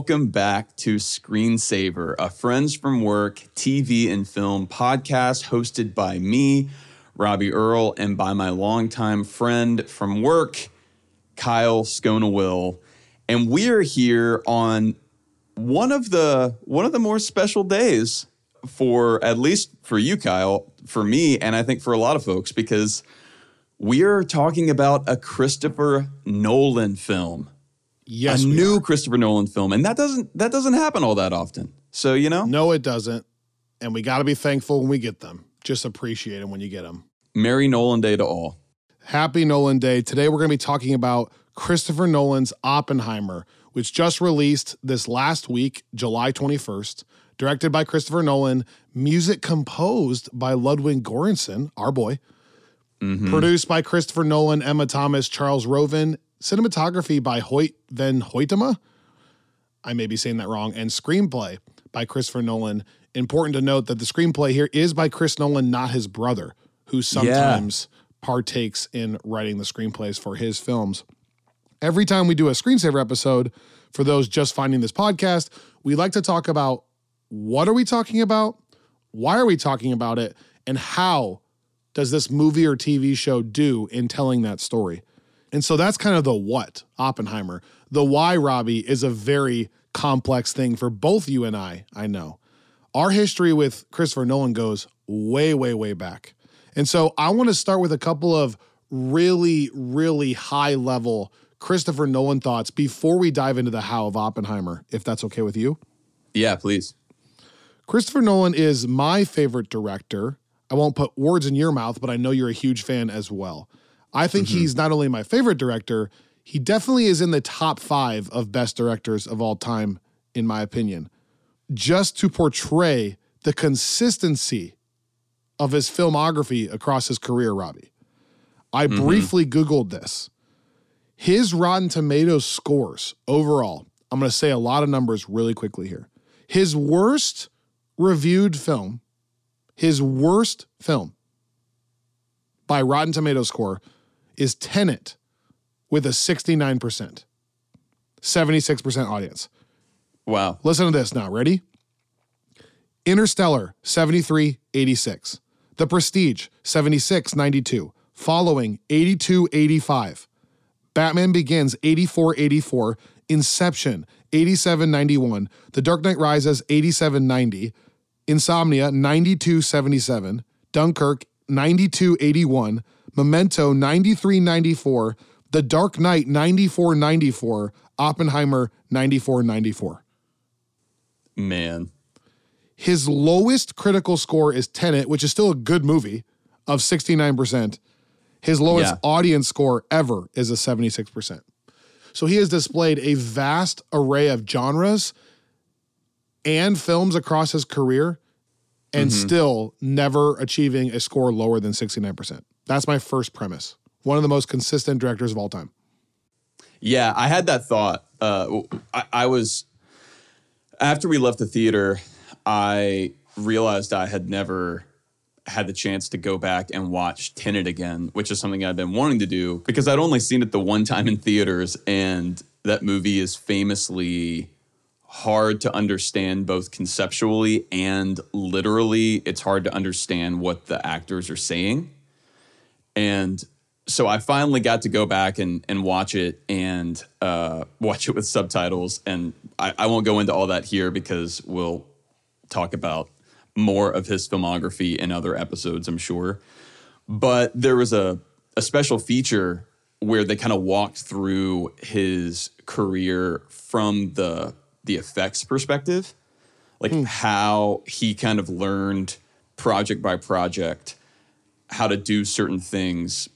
welcome back to Screensaver, a Friends from Work TV and film podcast hosted by me, Robbie Earl, and by my longtime friend from work, Kyle Sconawill. And we are here on one of the one of the more special days for at least for you, Kyle, for me, and I think for a lot of folks, because we are talking about a Christopher Nolan film. Yes, a new are. Christopher Nolan film, and that doesn't that doesn't happen all that often. So you know, No, it doesn't. And we got to be thankful when we get them. Just appreciate them when you get them. Merry Nolan Day to all. Happy Nolan Day. Today we're going to be talking about Christopher Nolan's Oppenheimer, which just released this last week, July 21st. Directed by Christopher Nolan, music composed by Ludwig Göransson, our boy. Mm-hmm. Produced by Christopher Nolan, Emma Thomas, Charles Roven. Cinematography by Hoyt Van Hoytema. I may be saying that wrong. And screenplay by Christopher Nolan. Important to note that the screenplay here is by Chris Nolan, not his brother, who sometimes partakes in writing the screenplays for his films. Every time we do a screensaver episode, for those just finding this podcast, we like to talk about what are we talking about? Why are we talking about it? And how does this movie or TV show do in telling that story? And so that's kind of the what, Oppenheimer. The why, Robbie, is a very complex thing for both you and I, I know. Our history with Christopher Nolan goes way, way, way back. And so I want to start with a couple of really, really high level Christopher Nolan thoughts before we dive into the how of Oppenheimer, if that's okay with you. Yeah, please. Christopher Nolan is my favorite director. I won't put words in your mouth, but I know you're a huge fan as well. I think mm-hmm. he's not only my favorite director, he definitely is in the top five of best directors of all time, in my opinion. Just to portray the consistency of his filmography across his career, Robbie. I mm-hmm. briefly Googled this. His Rotten Tomatoes scores overall, I'm going to say a lot of numbers really quickly here. His worst reviewed film, his worst film by Rotten Tomatoes score is Tenet with a 69%, 76% audience. Wow. Listen to this now. Ready? Interstellar, 73, 86. The Prestige, 76, 92. Following, 82, 85. Batman Begins, 84, 84. Inception, 87, 91. The Dark Knight Rises, 87, 90. Insomnia, 92, 77. Dunkirk, 92, 81. Memento, 93, 94. The Dark Knight, 94, 94. Oppenheimer, 94, 94. Man. His lowest critical score is Tenet, which is still a good movie, of 69%. His lowest Yeah. audience score ever is a 76%. So he has displayed a vast array of genres and films across his career and mm-hmm. still never achieving a score lower than 69%. That's my first premise. One of the most consistent directors of all time. Yeah, I had that thought. Uh, I, I was after we left the theater. I realized I had never had the chance to go back and watch Tenet again, which is something I've been wanting to do because I'd only seen it the one time in theaters, and that movie is famously hard to understand both conceptually and literally. It's hard to understand what the actors are saying. And so I finally got to go back and, and watch it and uh, watch it with subtitles. And I, I won't go into all that here because we'll talk about more of his filmography in other episodes, I'm sure. But there was a, a special feature where they kind of walked through his career from the the effects perspective, like how he kind of learned project by project how to do certain things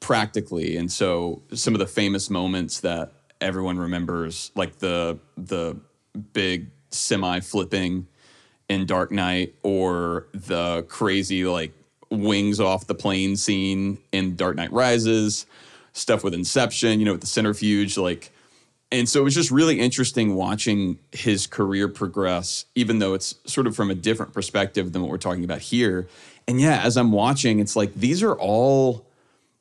practically. And so some of the famous moments that everyone remembers, like the the big semi flipping in Dark Knight or the crazy like wings off the plane scene in Dark Knight Rises, stuff with Inception, you know, with the centrifuge, like and so it was just really interesting watching his career progress, even though it's sort of from a different perspective than what we're talking about here. And yeah, as I'm watching, it's like these are all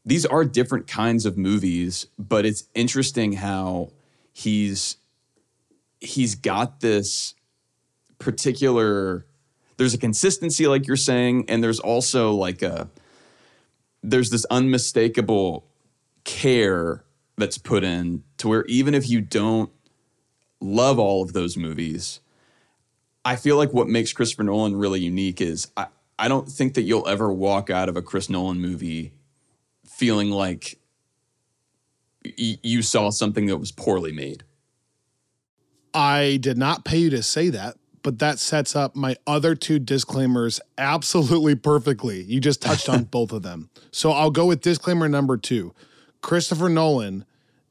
these are different kinds of movies, but it's interesting how he's he's got this particular there's a consistency like you're saying and there's also like a there's this unmistakable care that's put in to where even if you don't love all of those movies i feel like what makes christopher nolan really unique is i, I don't think that you'll ever walk out of a chris nolan movie feeling like y- you saw something that was poorly made I did not pay you to say that, but that sets up my other two disclaimers absolutely perfectly. You just touched on both of them. So I'll go with disclaimer number two Christopher Nolan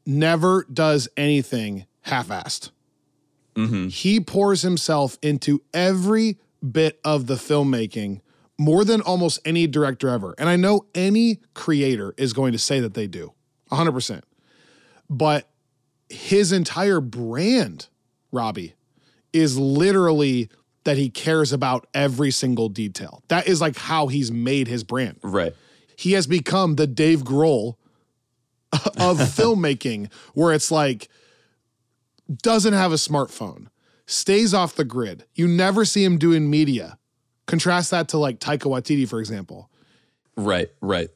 never does anything half assed. Mm-hmm. He pours himself into every bit of the filmmaking more than almost any director ever. And I know any creator is going to say that they do 100%. But his entire brand, Robbie, is literally that he cares about every single detail. That is like how he's made his brand. right He has become the Dave Grohl of filmmaking, where it's like, doesn't have a smartphone, stays off the grid. You never see him doing media. Contrast that to like Taika Waititi, for example. right right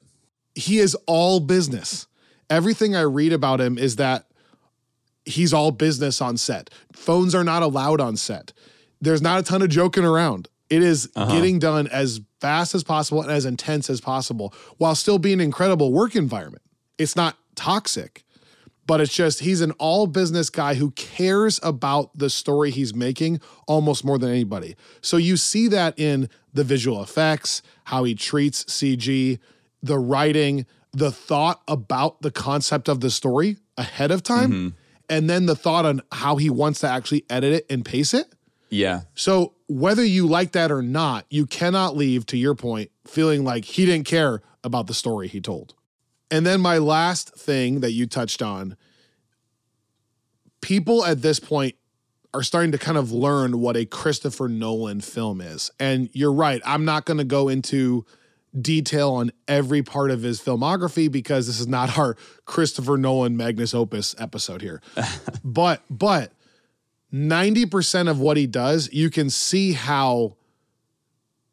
he is all business. Everything I read about him is that he's all business on set. Phones are not allowed on set. There's not a ton of joking around. It is uh-huh. getting done as fast as possible and as intense as possible while still being an incredible work environment. It's not toxic, but it's just he's an all business guy who cares about the story he's making almost more than anybody. So you see that in the visual effects, how he treats CG, the writing, the thought about the concept of the story ahead of time, mm-hmm. and then the thought on how he wants to actually edit it and pace it. yeah So whether you like that or not, you cannot leave, to your point, feeling like he didn't care about the story he told. And then my last thing that you touched on, people at this point are starting to kind of learn what a Christopher Nolan film is. And you're right, I'm not going to go into detail on every part of his filmography because this is not our Christopher Nolan Magnus Opus episode here. but but 90% of what he does, you can see how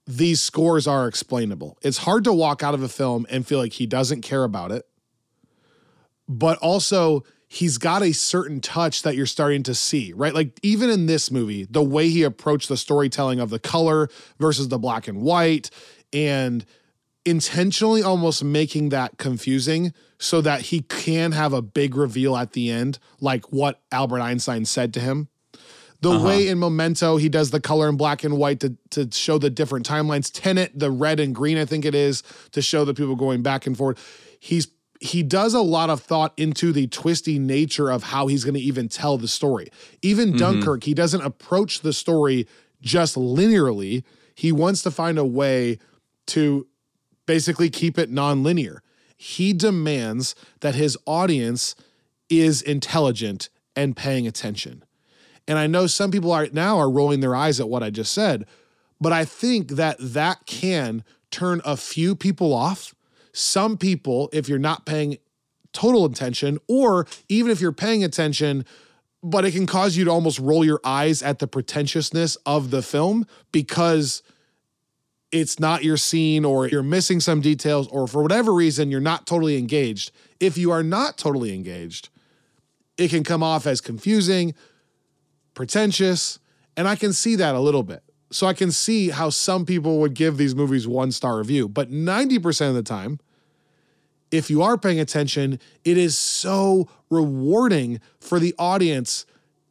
these scores are explainable. It's hard to walk out of a film and feel like he doesn't care about it. But also, he's got a certain touch that you're starting to see, right? Like, even in this movie, the way he approached the storytelling of the color versus the black and white, and intentionally almost making that confusing so that he can have a big reveal at the end, like what Albert Einstein said to him. The uh-huh. way in Memento he does the color in black and white to, to show the different timelines. Tenet, the red and green, I think it is, to show the people going back and forth. He's he does a lot of thought into the twisty nature of how he's going to even tell the story. Even mm-hmm. Dunkirk, he doesn't approach the story just linearly. He wants to find a way to basically keep it non-linear. He demands that his audience is intelligent and paying attention. And I know some people right now are rolling their eyes at what I just said, but I think that that can turn a few people off. Some people, if you're not paying total attention, or even if you're paying attention, but it can cause you to almost roll your eyes at the pretentiousness of the film because it's not your scene or you're missing some details or for whatever reason you're not totally engaged. If you are not totally engaged, it can come off as confusing, pretentious, and I can see that a little bit. So I can see how some people would give these movies one star review, but 90% of the time, if you are paying attention, it is so rewarding for the audience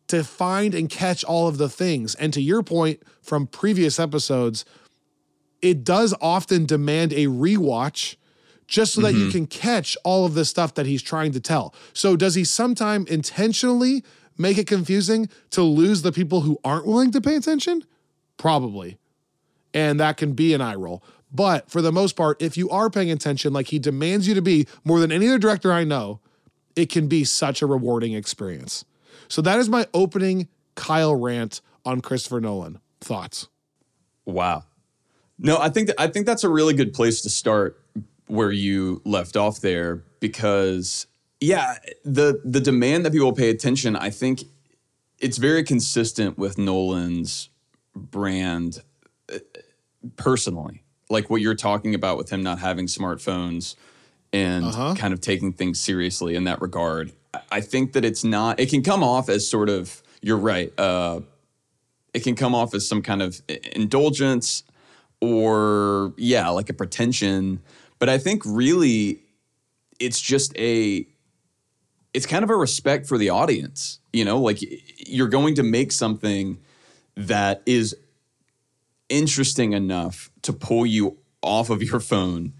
to find and catch all of the things. And to your point from previous episodes, it does often demand a rewatch just so that you mm-hmm. can catch all of the stuff that he's trying to tell. So does he sometime intentionally make it confusing to lose the people who aren't willing to pay attention? Probably. And that can be an eye roll. But for the most part, if you are paying attention like he demands you to be more than any other director I know, it can be such a rewarding experience. So that is my opening Kyle rant on Christopher Nolan. Thoughts? Wow. No, I think that, I think that's a really good place to start where you left off there because yeah, the the demand that people pay attention, I think it's very consistent with Nolan's brand uh, personally. Like what you're talking about with him not having smartphones and Uh-huh. kind of taking things seriously in that regard. I- I think that it's not, it can come off as sort of, you're right, uh, it can come off as some kind of indulgence or, yeah, like a pretension. But I think really it's just a, it's kind of a respect for the audience. You know, like you're going to make something that is interesting enough to pull you off of your phone,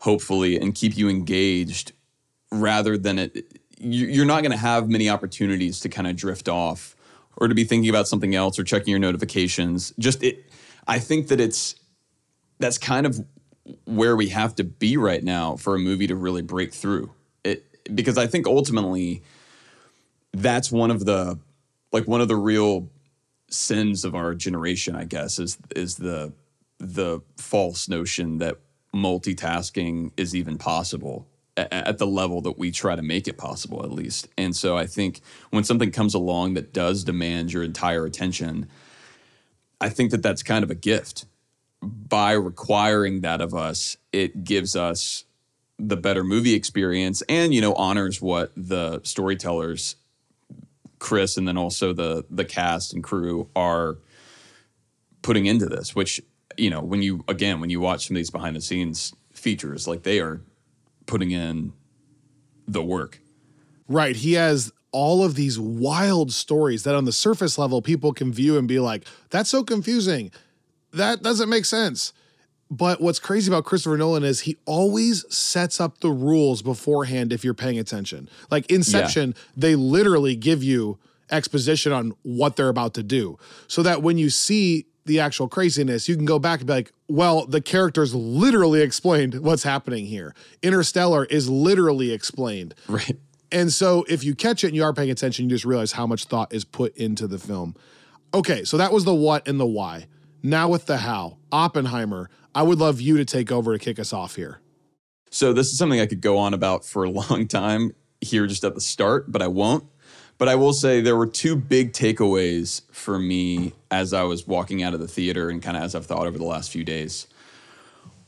hopefully, and keep you engaged rather than it. You're not going to have many opportunities to kind of drift off or to be thinking about something else or checking your notifications. Just it, I think that it's that's kind of where we have to be right now for a movie to really break through. Because I think ultimately that's one of the like one of the real sins of our generation, I guess, is is the the false notion that multitasking is even possible a- at the level that we try to make it possible at least. And so I think when something comes along that does demand your entire attention, I think that that's kind of a gift. By requiring that of us, it gives us the better movie experience and you know honors what the storytellers Chris and then also the the cast and crew are putting into this which you know when you again when you watch some of these behind the scenes features like they are putting in the work Right. He has all of these wild stories that on the surface level people can view and be like, that's so confusing. That doesn't make sense. But what's crazy about Christopher Nolan is he always sets up the rules beforehand if you're paying attention. Like Inception, they literally give you exposition on what they're about to do. So that when you see the actual craziness, you can go back and be like, well, the characters literally explained what's happening here. Interstellar is literally explained. right And so if you catch it and you are paying attention, you just realize how much thought is put into the film. Okay, so that was the what and the why. Now with the how. Oppenheimer, I would love you to take over to kick us off here. So this is something I could go on about for a long time here just at the start, but I won't. But I will say there were two big takeaways for me as I was walking out of the theater and kind of as I've thought over the last few days.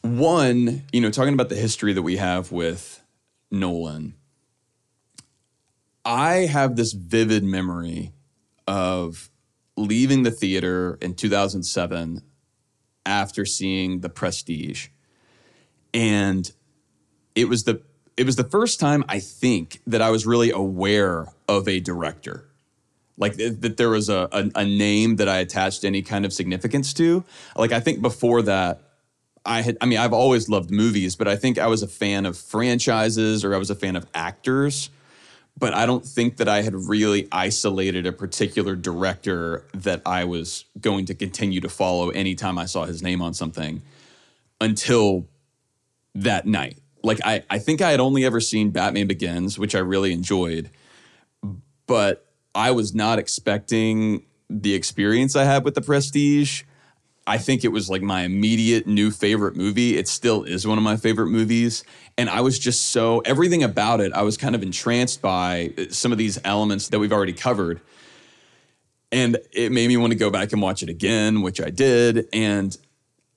One, you know, talking about the history that we have with Nolan, I have this vivid memory of leaving the theater in 2007 after seeing The Prestige. And it was the it was the first time I think that I was really aware of a director. Like th- that there was a, a a name that I attached any kind of significance to. Like I think before that I had I mean I've always loved movies, but I think I was a fan of franchises or I was a fan of actors. But I don't think that I had really isolated a particular director that I was going to continue to follow anytime I saw his name on something until that night. Like I, I think I had only ever seen Batman Begins, which I really enjoyed, but I was not expecting the experience I had with the Prestige. I think it was like my immediate new favorite movie. It still is one of my favorite movies. And I was just so, everything about it, I was kind of entranced by uh, some of these elements that we've already covered. And it made me want to go back and watch it again, which I did. And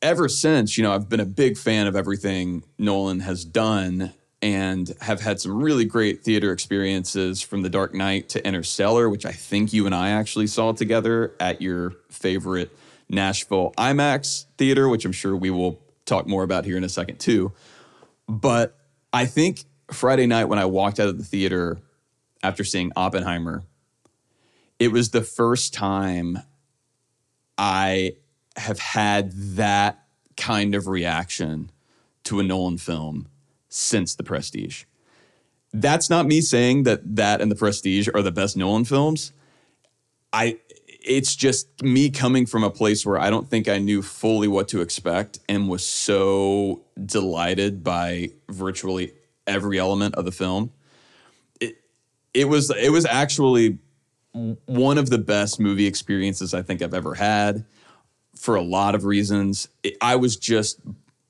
ever since, you know, I've been a big fan of everything Nolan has done and have had some really great theater experiences from The Dark Knight to Interstellar, which I think you and I actually saw together at your favorite Nashville IMAX theater, which I'm sure we will talk more about here in a second too. But I think Friday night when I walked out of the theater after seeing Oppenheimer, it was the first time I have had that kind of reaction to a Nolan film since The Prestige. That's not me saying that that and The Prestige are the best Nolan films. I it's just me coming from a place where I don't think I knew fully what to expect and was so delighted by virtually every element of the film. It it was it was actually one of the best movie experiences I think I've ever had for a lot of reasons. It, I was just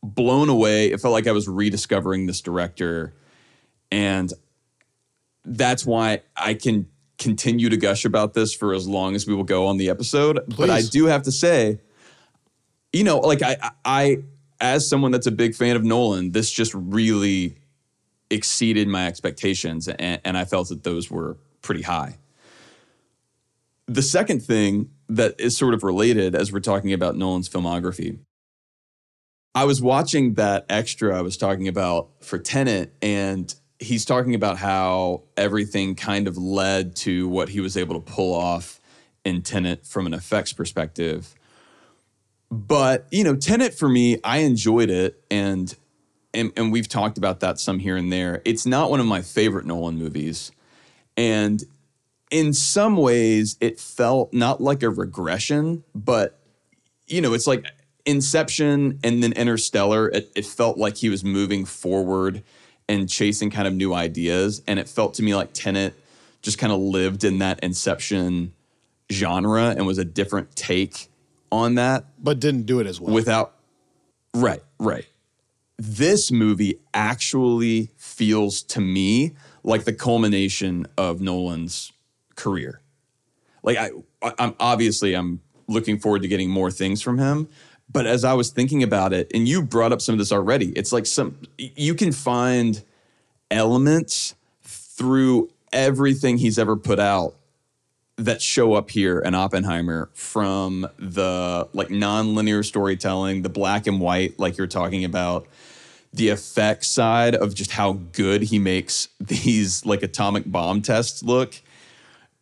blown away. It felt like I was rediscovering this director. And that's why I can continue to gush about this for as long as we will go on the episode. But I do have to say, you know, like I, I, as someone that's a big fan of Nolan, this just really exceeded my expectations, and, and I felt that those were pretty high. The second thing that is sort of related as we're talking about Nolan's filmography, I was watching that extra I was talking about for Tenet, and he's talking about how everything kind of led to what he was able to pull off in Tenet from an effects perspective. But, you know, Tenet for me, I enjoyed it and and, and we've talked about that some here and there. It's not one of my favorite Nolan movies. And in some ways, it felt not like a regression, but you know, it's like Inception and then Interstellar. It, it felt like he was moving forward and chasing kind of new ideas. And it felt to me like Tenet just kind of lived in that Inception genre and was a different take on that but didn't do it as well. without right right this movie actually feels to me like the culmination of nolan's career like i I- i'm obviously i'm looking forward to getting more things from him but as i was thinking about it and you brought up some of this already it's like some you can find elements through everything he's ever put out that show up here in Oppenheimer from the like non-linear storytelling, the black and white, like you're talking about, the effect side of just how good he makes these like atomic bomb tests look.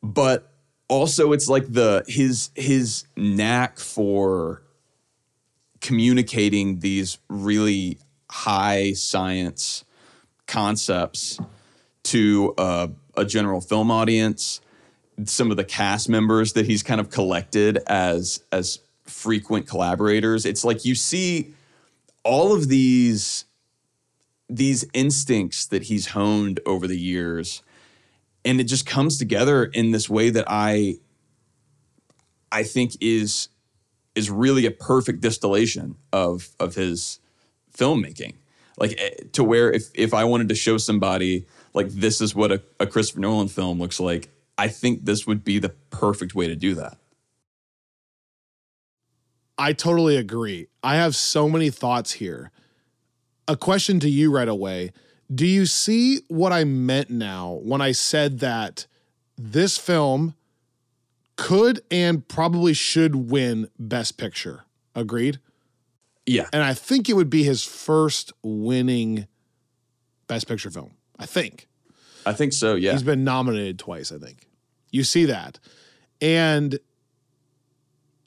But also it's like the his his knack for communicating these really high science concepts to uh, a general film audience. Some of the cast members that he's kind of collected as as frequent collaborators. It's like you see all of these these instincts that he's honed over the years and it just comes together in this way that i i think is is really a perfect distillation of of his filmmaking like eh, to where if if i wanted to show somebody like this is what a, a christopher nolan film looks like i think this would be the perfect way to do that I totally agree. I have so many thoughts here. A question to you right away. Do you see what I meant now when I said that this film could and probably should win Best Picture? Agreed? yeah And I think it would be his first winning Best Picture film. I think. i think so yeah He's been nominated twice, I think. You see that. And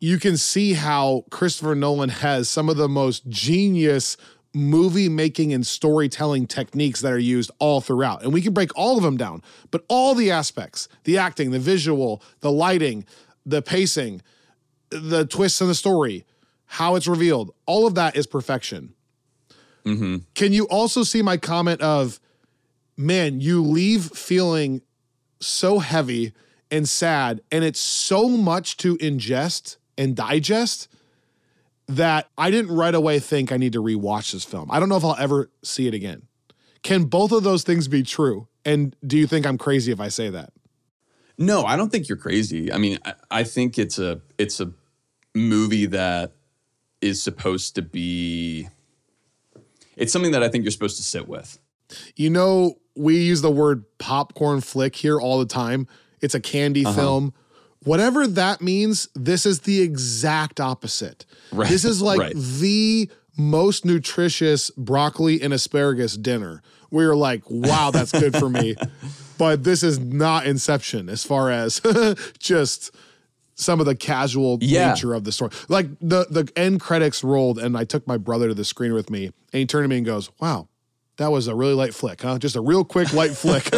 you can see how Christopher Nolan has some of the most genius movie making and storytelling techniques that are used all throughout. And we can break all of them down, but all the aspects the acting, the visual, the lighting, the pacing, the twists in the story, how it's revealed, all of that is perfection. Mm-hmm. Can you also see my comment of, man, you leave feeling so heavy and sad, and it's so much to ingest and digest that I didn't right away think I need to rewatch this film. I don't know if I'll ever see it again. Can both of those things be true? And do you think I'm crazy if I say that? No, I don't think you're crazy. I mean, I, I think it's a it's a movie that is supposed to be. It's something that I think you're supposed to sit with. You know, we use the word popcorn flick here all the time. It's a candy uh-huh. film. Whatever that means, this is the exact opposite. Right, This is like right. the most nutritious broccoli and asparagus dinner. We are like, wow, that's good for me. But this is not Inception as far as just some of the casual Yeah. nature of the story. Like the the end credits rolled, and I took my brother to the screen with me, and he turned to me and goes, "Wow, that was a really light flick, huh? Just a real quick light flick."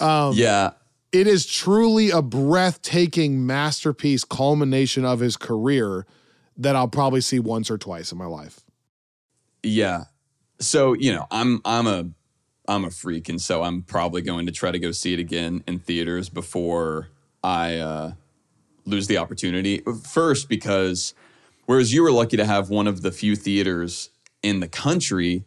Um, yeah, it is truly a breathtaking masterpiece culmination of his career that I'll probably see once or twice in my life. yeah. So you know, I'm I'm a I'm a freak, and so I'm probably going to try to go see it again in theaters before I uh, lose the opportunity. First, because whereas you were lucky to have one of the few theaters in the country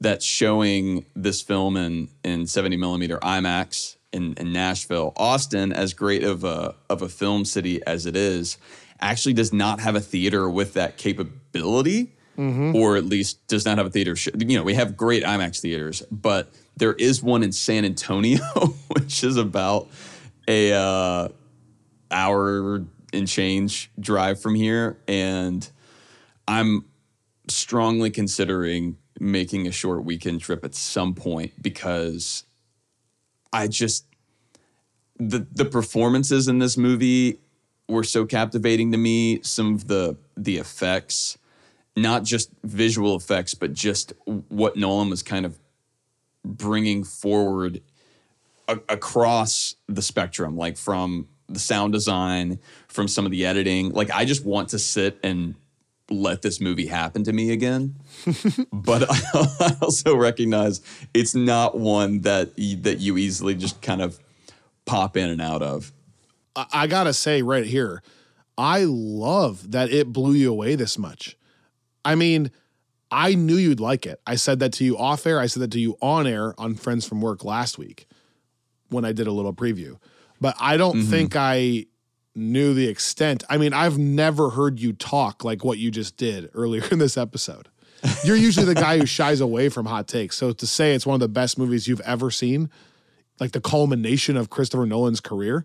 that's showing this film in in 70 millimeter IMAX in, in Nashville. Austin, as great of a of a film city as it is, actually does not have a theater with that capability, or at least does not have a theater. sh- You know, we have great IMAX theaters, but there is one in San Antonio, which is about a uh, hour and change drive from here, and I'm strongly considering making a short weekend trip at some point because I just the the performances in this movie were so captivating to me. Some of the the effects, not just visual effects, but just what Nolan was kind of bringing forward a- across the spectrum, like from the sound design, from some of the editing. Like I just want to sit and let this movie happen to me again. but I also recognize it's not one that that you easily just kind of pop in and out of. I, I gotta say right here, I love that it blew you away this much. I mean, I knew you'd like it. I said that to you off air. I said that to you on air on Friends from Work last week when I did a little preview. But I don't mm-hmm. think I knew the extent. I mean, I've never heard you talk like what you just did earlier in this episode. You're usually the guy who shies away from hot takes. So to say it's one of the best movies you've ever seen, like the culmination of Christopher Nolan's career,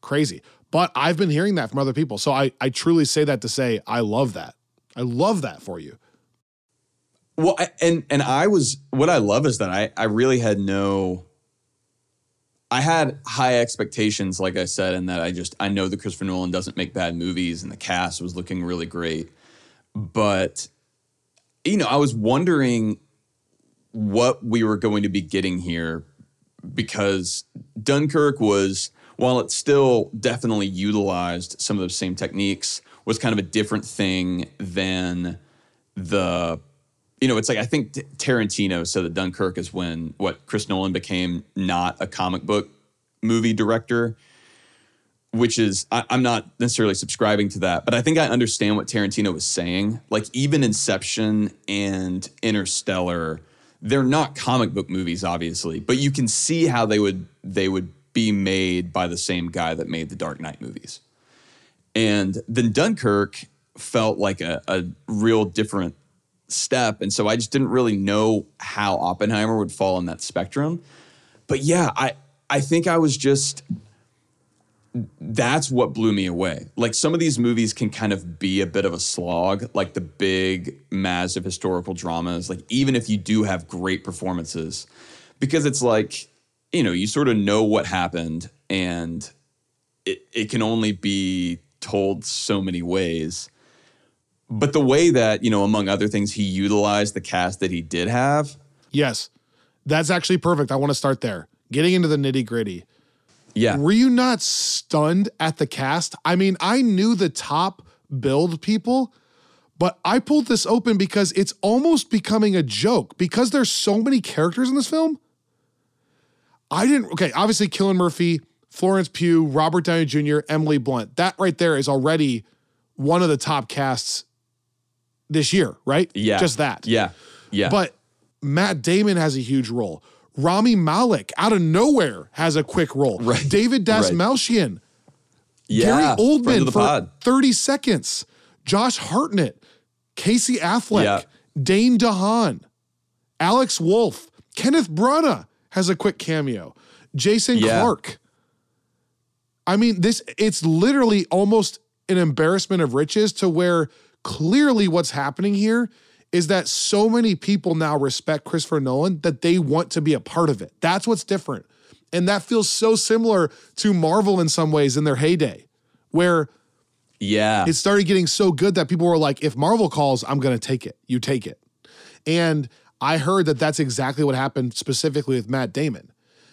crazy. But I've been hearing that from other people. So I, I truly say that to say I love that. I love that for you. Well, and and I was what I love is that I I really had no. I had high expectations, like I said, and that I just I know that Christopher Nolan doesn't make bad movies, and the cast was looking really great, but you know I was wondering what we were going to be getting here because Dunkirk was while it still definitely utilized some of those same techniques was kind of a different thing than the you know it's like i think tarantino said that dunkirk is when what chris nolan became not a comic book movie director which is I, i'm not necessarily subscribing to that but i think i understand what tarantino was saying. Like even inception and interstellar they're not comic book movies obviously but you can see how they would they would be made by the same guy that made the dark knight movies. And then Dunkirk felt like a, a real different step. And so I just didn't really know how Oppenheimer would fall in that spectrum. But yeah, I, I think I was just that's what blew me away. Like some of these movies can kind of be a bit of a slog, like the big, massive historical dramas, like even if you do have great performances, because it's like, you know, you sort of know what happened and it, it can only be told so many ways. But the way that, you know, among other things, he utilized the cast that he did have. Yes, that's actually perfect. I want to start there. Getting into the nitty gritty. Yeah. Were you not stunned at the cast? I mean, I knew the top build people, but I pulled this open because it's almost becoming a joke because there's so many characters in this film. I didn't, okay, obviously, Cillian Murphy, Florence Pugh, Robert Downey Jr., Emily Blunt. That right there is already one of the top casts this year, right? Yeah. Just that. Yeah. Yeah. But Matt Damon has a huge role. Rami Malek out of nowhere has a quick role. Right. David Right. Dastmalchian, yeah. Gary Oldman for pod. 30 seconds, Josh Hartnett, Casey Affleck, Yeah. Dane DeHaan, Alex Wolff, Kenneth Branagh has a quick cameo, Jason Yeah. Clarke. I mean, this it's literally almost an embarrassment of riches to where clearly what's happening here is that so many people now respect Christopher Nolan that they want to be a part of it. That's what's different. And that feels so similar to Marvel in some ways in their heyday, where Yeah. it started getting so good that people were like, if Marvel calls, I'm going to take it. You take it. And I heard that that's exactly what happened specifically with Matt Damon.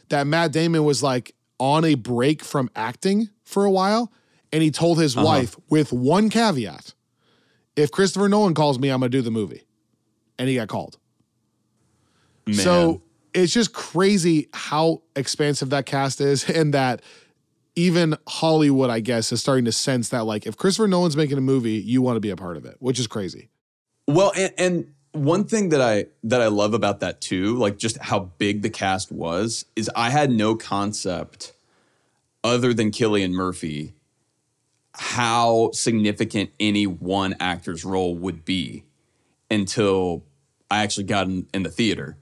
That Matt Damon was like on a break from acting for a while. And he told his uh-huh. wife with one caveat if Christopher Nolan calls me, I'm going to do the movie. And he got called. Man. So it's just crazy how expansive that cast is, and that even Hollywood, I guess, is starting to sense that like if Christopher Nolan's making a movie, you want to be a part of it, which is crazy. Well, and, and one thing that I that I love about that too, like just how big the cast was, is I had no concept other than Cillian Murphy how significant any one actor's role would be until I actually got in, in the theater.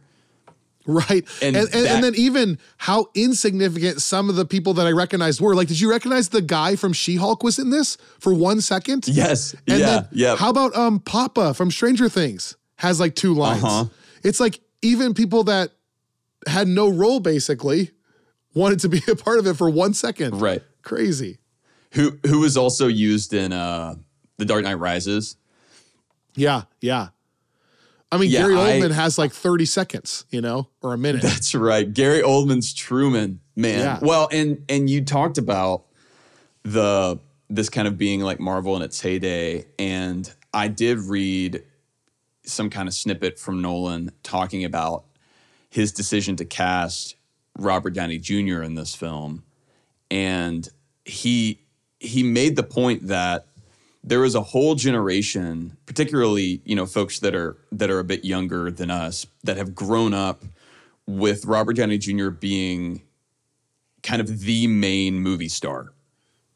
Right. And, and, and, that, and, then even how insignificant some of the people that I recognized were. Like, did you recognize the guy from She Hulk was in this for one second? Yes. And yeah. yeah. How about um Papa from Stranger Things has like two lines? Uh-huh. It's like even people that had no role basically wanted to be a part of it for one second. Right. Crazy. Who who was also used in uh The Dark Knight Rises. Yeah, yeah. I mean, yeah, Gary Oldman I, has like 30 seconds, you know, or a minute. That's right. Gary Oldman's Truman, man. Yeah. Well, and and you talked about the this kind of being like Marvel in its heyday, and I did read some kind of snippet from Nolan talking about his decision to cast Robert Downey Jr. in this film, and he he made the point that there is a whole generation, particularly you know folks that are that are a bit younger than us, that have grown up with Robert Downey Jr. being kind of the main movie star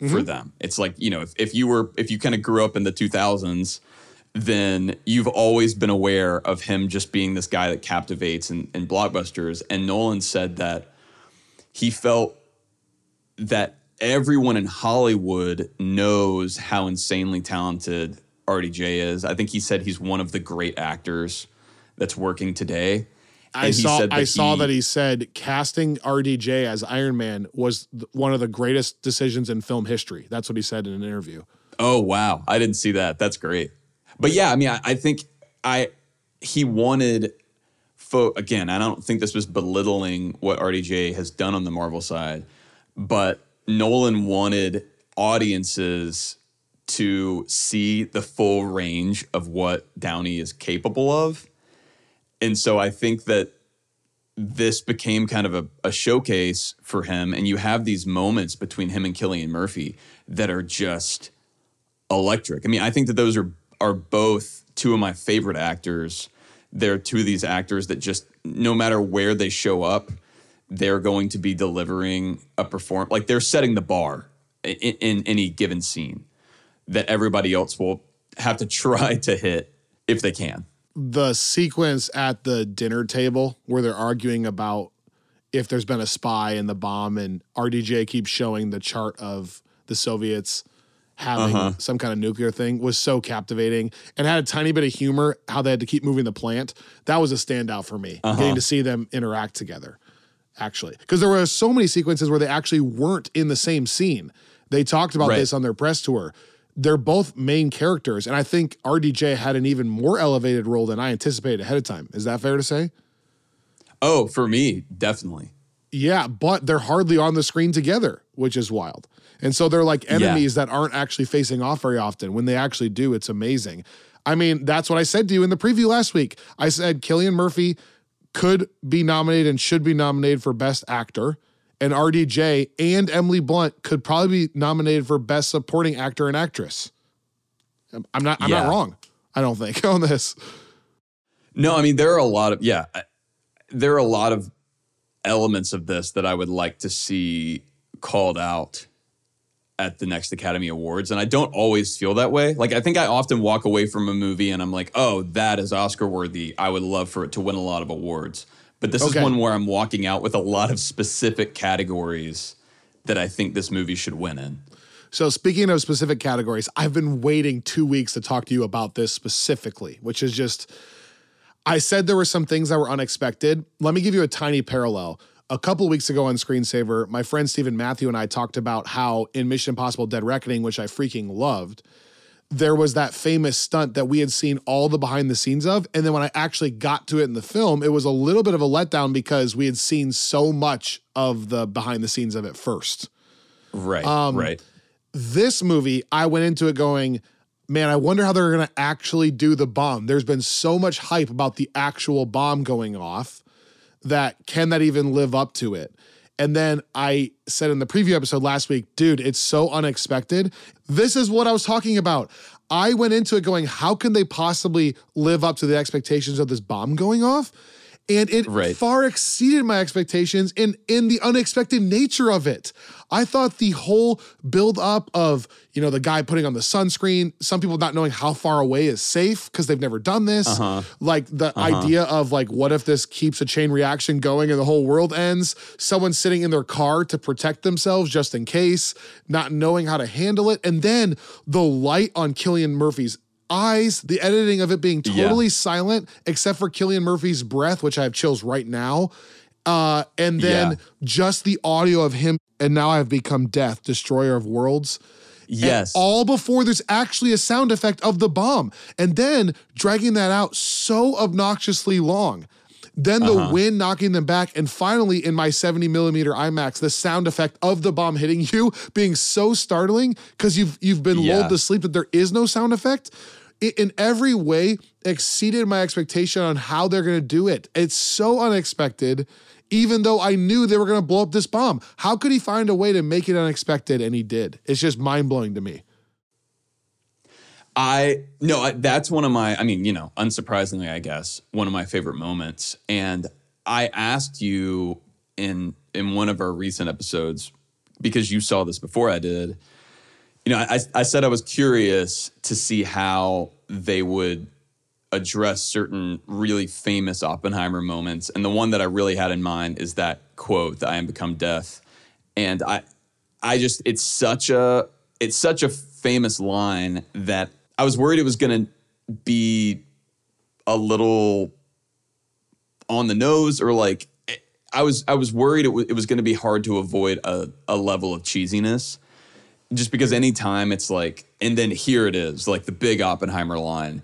mm-hmm. for them. It's like you know if, if you were if you kind of grew up in the 2000s, then you've always been aware of him just being this guy that captivates in, in blockbusters. And Nolan said that he felt that everyone in Hollywood knows how insanely talented RDJ is. I think he said he's one of the great actors that's working today. I saw I he, saw that he said casting RDJ as Iron Man was one of the greatest decisions in film history. That's what he said in an interview. Oh wow, I didn't see that. That's great. But yeah, I mean, I, I think I he wanted. Fo- again, I don't think this was belittling what RDJ has done on the Marvel side, but Nolan wanted audiences to see the full range of what Downey is capable of. And so I think that this became kind of a, a, showcase for him. And you have these moments between him and Cillian Murphy that are just electric. I mean, I think that those are are both two of my favorite actors. They're two of these actors that just no matter where they show up, they're going to be delivering a perform like they're setting the bar in, in any given scene that everybody else will have to try to hit if they can. The sequence at the dinner table where they're arguing about if there's been a spy in the bomb and RDJ keeps showing the chart of the Soviets having uh-huh. some kind of nuclear thing was so captivating and had a tiny bit of humor how they had to keep moving the plant. That was a standout for me, uh-huh. getting to see them interact together actually, because there were so many sequences where they actually weren't in the same scene. They talked about right. this on their press tour. They're both main characters, and I think RDJ had an even more elevated role than I anticipated ahead of time. Is that fair to say? Oh, for me, definitely. Yeah, but they're hardly on the screen together, which is wild. And so they're like enemies yeah. that aren't actually facing off very often. When they actually do, it's amazing. I mean, that's what I said to you in the preview last week. I said Cillian Murphy could be nominated and should be nominated for Best Actor. And RDJ and Emily Blunt could probably be nominated for Best Supporting Actor and Actress. Um, I'm not. I'm yeah. not wrong. I don't think on this. No, I mean there are a lot of yeah, there are a lot of elements of this that I would like to see called out at the next Academy Awards. And I don't always feel that way. Like, I think I often walk away from a movie and I'm like, oh, that is Oscar worthy. I would love for it to win a lot of awards. But this okay. is one where I'm walking out with a lot of specific categories that I think this movie should win in. So, speaking of specific categories, I've been waiting two weeks to talk to you about this specifically, which is just, I said there were some things that were unexpected. Let me give you a tiny parallel a couple weeks ago on Screensaver, my friend Stephen Matthew and I talked about how in Mission Impossible Dead Reckoning, which I freaking loved, there was that famous stunt that we had seen all the behind the scenes of. And then when I actually got to it in the film, it was a little bit of a letdown because we had seen so much of the behind the scenes of it first. Right. Um, right. This movie, I went into it going, man, I wonder how they're going to actually do the bomb. There's been so much hype about the actual bomb going off that can that even live up to it? And then I said in the preview episode last week, dude, it's so unexpected. This is what I was talking about. I went into it going, how can they possibly live up to the expectations of this bomb going off? And it Right. far exceeded my expectations in in the unexpected nature of it. I thought the whole build up of you know the guy putting on the sunscreen, some people not knowing how far away is safe because they've never done this, Uh-huh. like the idea of like what if this keeps a chain reaction going and the whole world ends? Someone sitting in their car to protect themselves just in case, not knowing how to handle it, and then the light on Cillian Murphy's eyes, the editing of it being Yeah. totally silent except for Cillian Murphy's breath, which I have chills right now. Uh, and then Yeah. just the audio of him, and now I've become death, destroyer of worlds. And Yes. all before there's actually a sound effect of the bomb. And then dragging that out so obnoxiously long. Then the Uh-huh. wind knocking them back. And finally, in my 70 millimeter IMAX, the sound effect of the bomb hitting you being so startling because you've you've been Yeah. lulled to sleep that there is no sound effect. It, in every way, exceeded my expectation on how they're going to do it. It's so unexpected, even though I knew they were going to blow up this bomb. How could he find a way to make it unexpected? And he did. It's just mind blowing to me. I no, I, that's one of my. I mean, you know, unsurprisingly, I guess one of my favorite moments. And I asked you in in one of our recent episodes because you saw this before I did. You know, I I said I was curious to see how they would address certain really famous Oppenheimer moments, and the one that I really had in mind is that quote, "That I am become death," and I I just it's such a it's such a famous line that I was worried it was to be a little on the nose or like I was I was worried it, w- it was going to be hard to avoid a, a level of cheesiness just because anytime it's like and then here it is like the big Oppenheimer line.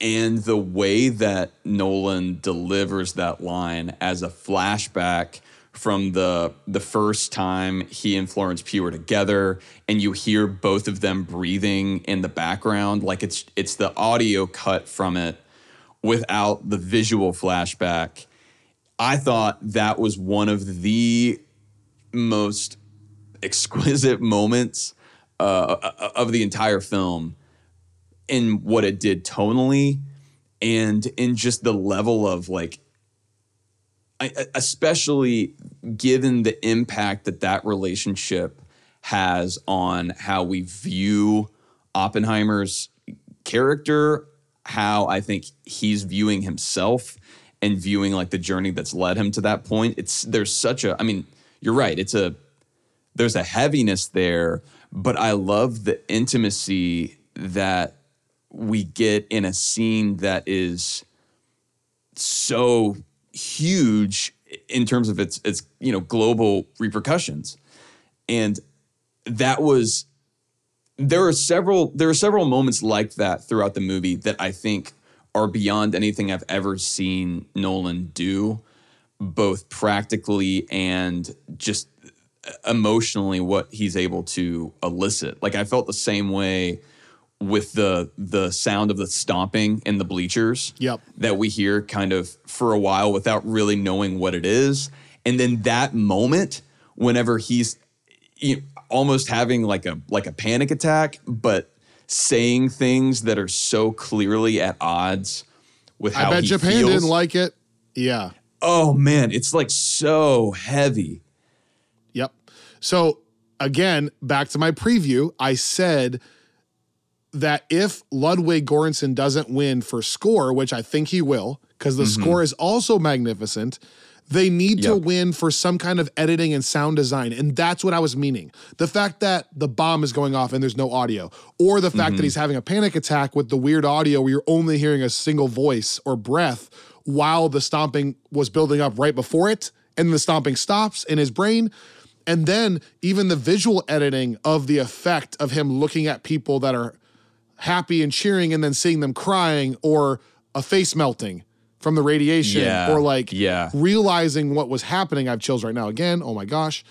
And the way that Nolan delivers that line as a flashback from the the first time he and Florence Pugh were together and you hear both of them breathing in the background like it's it's the audio cut from it without the visual flashback I thought that was one of the most exquisite moments uh, of the entire film in what it did tonally and in just the level of like especially given the impact that that relationship has on how we view Oppenheimer's character, how I think he's viewing himself and viewing like the journey that's led him to that point. It's there's such a I mean, you're right. It's a there's a heaviness there, but I love the intimacy that we get in a scene that is so huge in terms of its its you know global repercussions. And that was there are several there are several moments like that throughout the movie that I think are beyond anything I've ever seen Nolan do both practically and just emotionally what he's able to elicit like I felt the same way with the the sound of the stomping in the bleachers Yep. that we hear kind of for a while without really knowing what it is. And then that moment, whenever he's you know, almost having like a like a panic attack, but saying things that are so clearly at odds with how I bet he Japan feels. didn't like it. Yeah. oh man, it's like so heavy. Yep. So again, back to my preview, I said that if Ludwig Göransson doesn't win for score, which I think he will, because the mm-hmm. score is also magnificent, they need to win for some kind of editing and sound design. And that's what I was meaning. The fact that the bomb is going off and there's no audio, or the fact that mm-hmm. he's having a panic attack with the weird audio where you're only hearing a single voice or breath while the stomping was building up right before it, and the stomping stops in his brain. And then even the visual editing of the effect of him looking at people that are happy and cheering and then seeing them crying or a face melting from the radiation Yeah, or like yeah. realizing what was happening. I have chills right now again. Oh my gosh.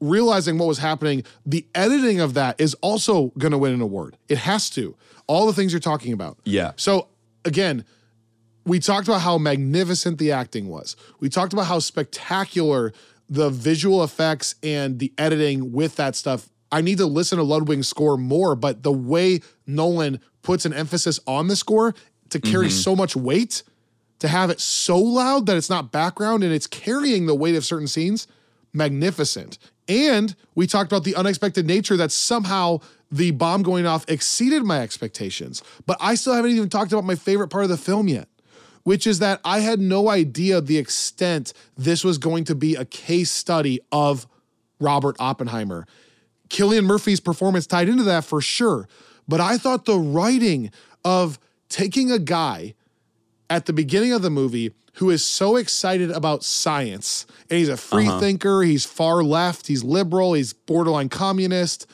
Realizing what was happening, the editing of that is also going to win an award. It has to. All the things you're talking about. Yeah. So again, we talked about how magnificent the acting was. We talked about how spectacular the visual effects and the editing with that stuff. I need to listen to Ludwig's score more, but the way Nolan puts an emphasis on the score to carry Mm-hmm. so much weight, to have it so loud that it's not background and it's carrying the weight of certain scenes, magnificent. And we talked about the unexpected nature that somehow the bomb going off exceeded my expectations. But I still haven't even talked about my favorite part of the film yet, which is that I had no idea the extent this was going to be a case study of Robert Oppenheimer. Cillian Murphy's performance tied into that for sure. But I thought the writing of taking a guy at the beginning of the movie who is so excited about science and he's a free uh-huh. thinker, he's far left, he's liberal, he's borderline communist,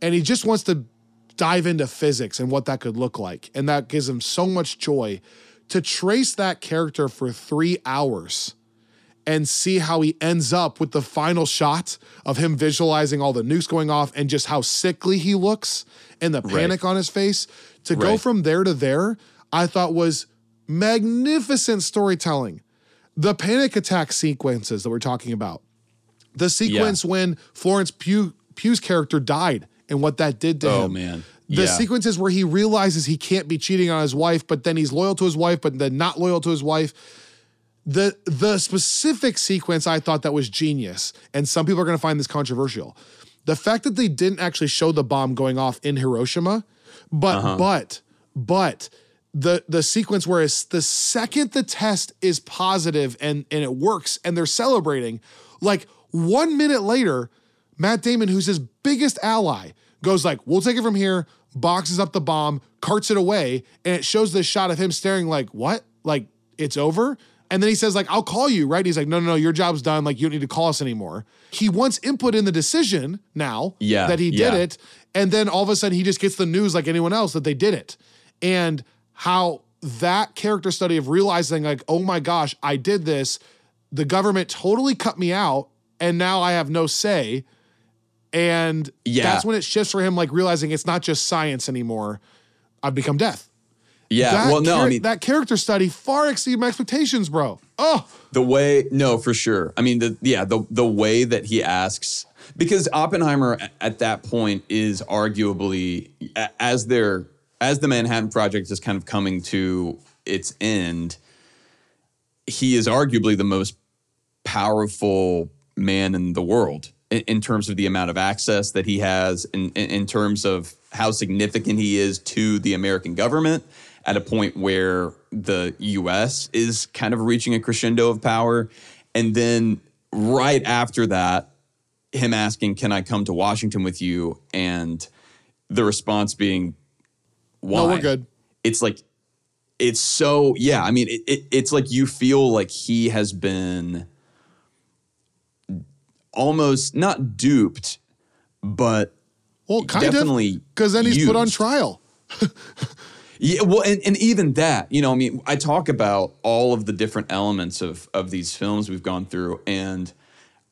and he just wants to dive into physics and what that could look like. And that gives him so much joy to trace that character for three hours and see how he ends up with the final shot of him visualizing all the nukes going off and just how sickly he looks and the panic on his face. To go from there to there, I thought was magnificent storytelling. The panic attack sequences that we're talking about, the sequence when Florence Pugh, Pugh's character died and what that did to Oh, him. man. The Yeah. sequences where he realizes he can't be cheating on his wife, but then he's loyal to his wife, but then not loyal to his wife the the specific sequence I thought that was genius, and some people are going to find this controversial. The fact that they didn't actually show the bomb going off in Hiroshima, but Uh-huh. but but the the sequence where it's the second the test is positive and and it works and they're celebrating, like one minute later, Matt Damon, who's his biggest ally, goes like, "We'll take it from here." Boxes up the bomb, carts it away, and it shows this shot of him staring like, "What? Like it's over?" And then he says like, "I'll call you." Right? He's like, "No, no, no, your job's done. Like you don't need to call us anymore." He wants input in the decision now Yeah, that he did yeah. it, and then all of a sudden he just gets the news like anyone else that they did it, and how that character study of realizing like, "Oh my gosh, I did this." The government totally cut me out, and now I have no say and Yeah. that's when it shifts for him, like realizing it's not just science anymore. I've become death. Yeah. That well, no, char- I mean, that character study far exceeded my expectations, bro. Oh, The way, no, for sure. I mean, the yeah, the the way that he asks, because Oppenheimer at that point is arguably as their as the Manhattan Project is kind of coming to its end, he is arguably the most powerful man in the world in, in terms of the amount of access that he has, in, in, in terms of how significant he is to the American government at a point where the US is kind of reaching a crescendo of power. And then right after that, him asking, Can I come to Washington with you? And the response being, Why? no, we're good. it's like it's so yeah i mean it, it, it's like you feel like he has been almost not duped but Well, kind definitely because then he's put on trial. yeah well and, and even that you know i mean i talk about all of the different elements of of these films we've gone through and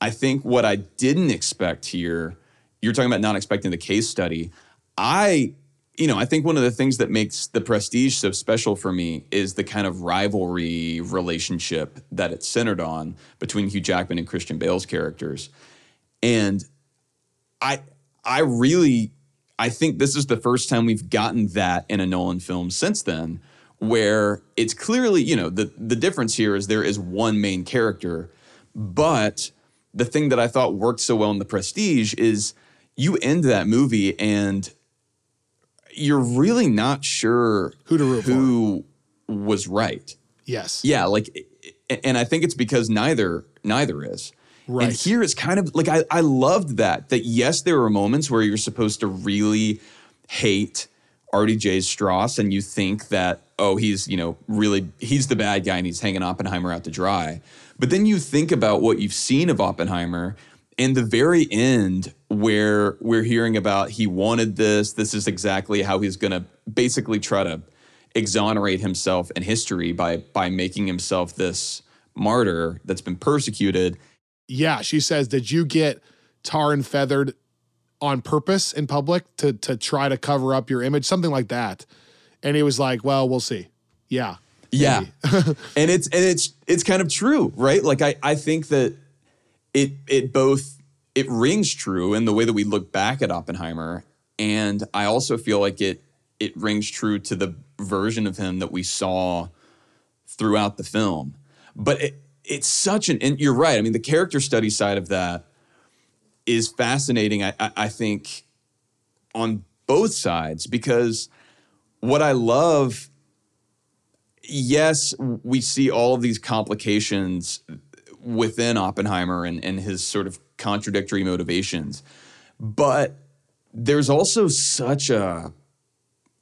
i think what i didn't expect here you're talking about not expecting the case study i you know i think one of the things that makes the prestige so special for me is the kind of rivalry relationship that it's centered on between hugh jackman and christian bale's characters. And I I really I think this is the first time we've gotten that in a Nolan film since then, where it's clearly, you know, the the difference here is there is one main character, but the thing that I thought worked so well in the prestige is you end that movie and you're really not sure Who to root for. was right. Yes. Yeah, like, and I think it's because neither neither is. Right. And here it's kind of like I I loved that that yes, there were moments where you're supposed to really hate RDJ Strauss and you think that oh he's you know really he's the bad guy and he's hanging Oppenheimer out to dry. But then you think about what you've seen of Oppenheimer and the very end where we're hearing about he wanted this this is exactly how he's going to basically try to exonerate himself in history by by making himself this martyr that's been persecuted Yeah. She says, "Did you get tar and feathered on purpose in public to to try to cover up your image, something like that?" And he was like, "Well, we'll see." Yeah. Yeah. and it's and it's it's kind of true, right? Like I I think that it it both it rings true in the way that we look back at Oppenheimer, and I also feel like it it rings true to the version of him that we saw throughout the film. But it, it's such an and you're right. I mean, the character study side of that is fascinating. I, I, I think on both sides because what I love, yes, we see all of these complications within Oppenheimer and, and his sort of contradictory motivations. But there's also such a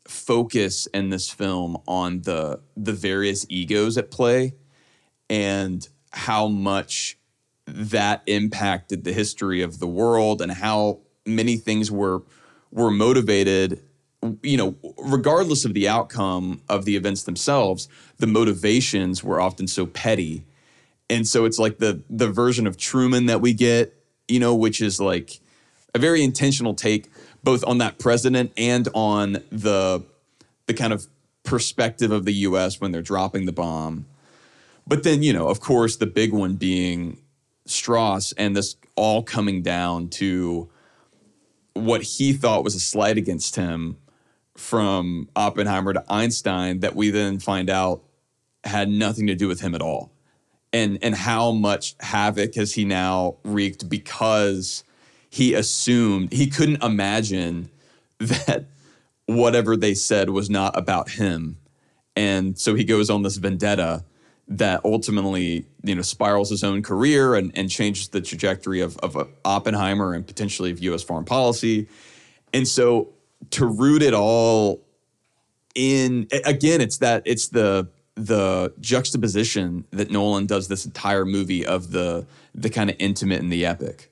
focus in this film on the the various egos at play and how much that impacted the history of the world and how many things were were motivated you know regardless of the outcome of the events themselves the motivations were often so petty and so it's like the the version of Truman that we get you know which is like a very intentional take both on that president and on the the kind of perspective of the US when they're dropping the bomb but then you know of course the big one being Strauss and this all coming down to what he thought was a slight against him from Oppenheimer to Einstein that we then find out had nothing to do with him at all. And and how much havoc has he now wreaked because he assumed he couldn't imagine that whatever they said was not about him. And so he goes on this vendetta that ultimately you know spirals his own career and, and changes the trajectory of, of uh, Oppenheimer and potentially of U.S. foreign policy. And so to root it all in again, it's that it's the the juxtaposition that Nolan does this entire movie of the the kind of intimate and the epic.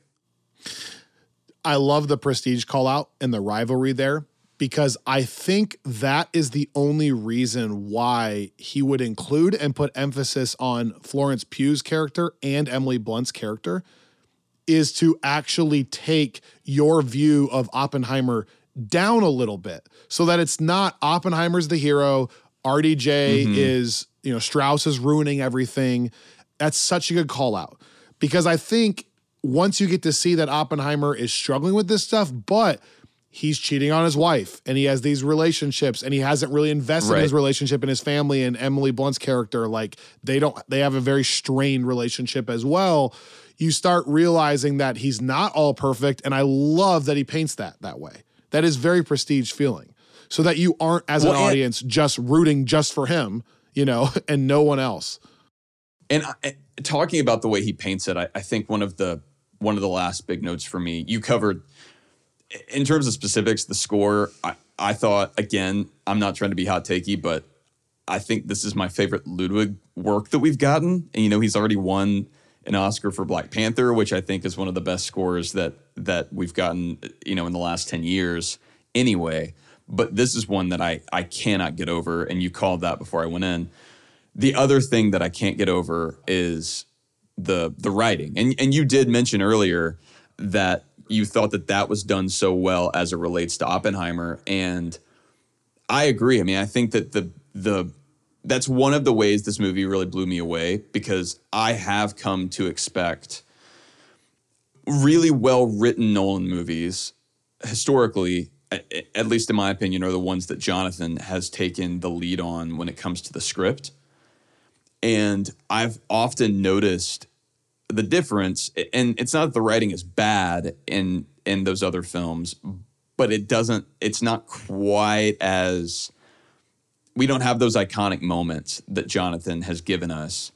I love the prestige call out and the rivalry there because I think that is the only reason why he would include and put emphasis on Florence Pugh's character and Emily Blunt's character is to actually take your view of Oppenheimer down a little bit so that it's not Oppenheimer's the hero, RDJ mm-hmm. is, you know, Strauss is ruining everything. That's such a good call out because I think once you get to see that Oppenheimer is struggling with this stuff, but he's cheating on his wife and he has these relationships and he hasn't really invested right. in his relationship and his family and Emily Blunt's character like they don't they have a very strained relationship as well you start realizing that he's not all perfect and I love that he paints that that way that is very prestige feeling so that you aren't as well, an audience just rooting just for him you know and no one else and I, talking about the way he paints it I, I think one of the one of the last big notes for me you covered in terms of specifics, the score, I, I thought, again, I'm not trying to be hot takey, but I think this is my favorite Ludwig work that we've gotten. And, you know, he's already won an Oscar for Black Panther, which I think is one of the best scores that that we've gotten, you know, in the last 10 years anyway. But this is one that I I cannot get over. And you called that before I went in. The other thing that I can't get over is the the writing. And and you did mention earlier that you thought that that was done so well as it relates to Oppenheimer, and I agree. I mean, I think that the the that's one of the ways this movie really blew me away because I have come to expect really well written Nolan movies historically at least in my opinion are the ones that Jonathan has taken the lead on when it comes to the script and I've often noticed the difference, and it's not that the writing is bad in in those other films, but it doesn't. It's not quite as we don't have those iconic moments that Jonathan has given us,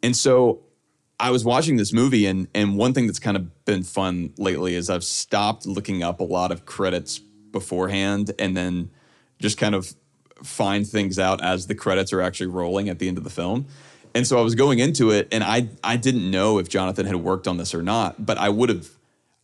and so I was watching this movie, and and one thing that's kind of been fun lately is I've stopped looking up a lot of credits beforehand, and then just kind of find things out as the credits are actually rolling at the end of the film. And so I was going into it and I I didn't know if Jonathan had worked on this or not, but I would have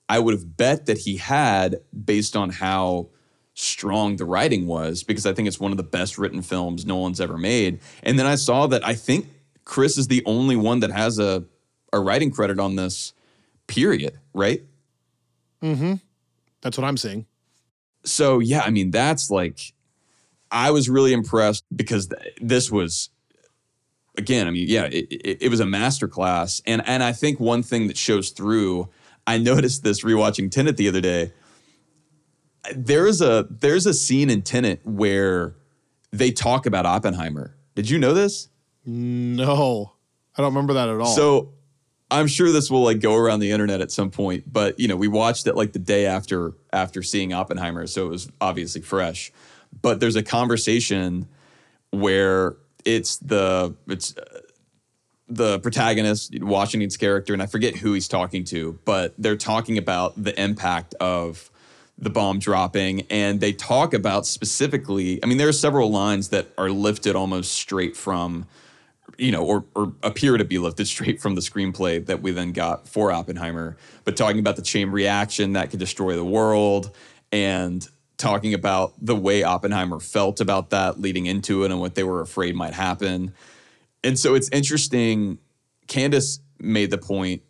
I would have bet that he had based on how strong the writing was because I think it's one of the best written films Nolan's ever made. And then I saw that I think Chris is the only one that has a a writing credit on this period, right? Mhm. That's what I'm saying. So, yeah, I mean, that's like I was really impressed because th- this was again, I mean, yeah, it, it, it was a masterclass, and and I think one thing that shows through. I noticed this rewatching Tenet the other day. There is a there's a scene in Tenet where they talk about Oppenheimer. Did you know this? No, I don't remember that at all. So I'm sure this will like go around the internet at some point, but you know, we watched it like the day after after seeing Oppenheimer, so it was obviously fresh. But there's a conversation where it's the it's uh, the protagonist Washington's character, and I forget who he's talking to, but they're talking about the impact of the bomb dropping, and they talk about specifically. I mean, there are several lines that are lifted almost straight from you know, or, or appear to be lifted straight from the screenplay that we then got for Oppenheimer, but talking about the chain reaction that could destroy the world and talking about the way Oppenheimer felt about that leading into it and what they were afraid might happen. And so it's interesting. Candace made the point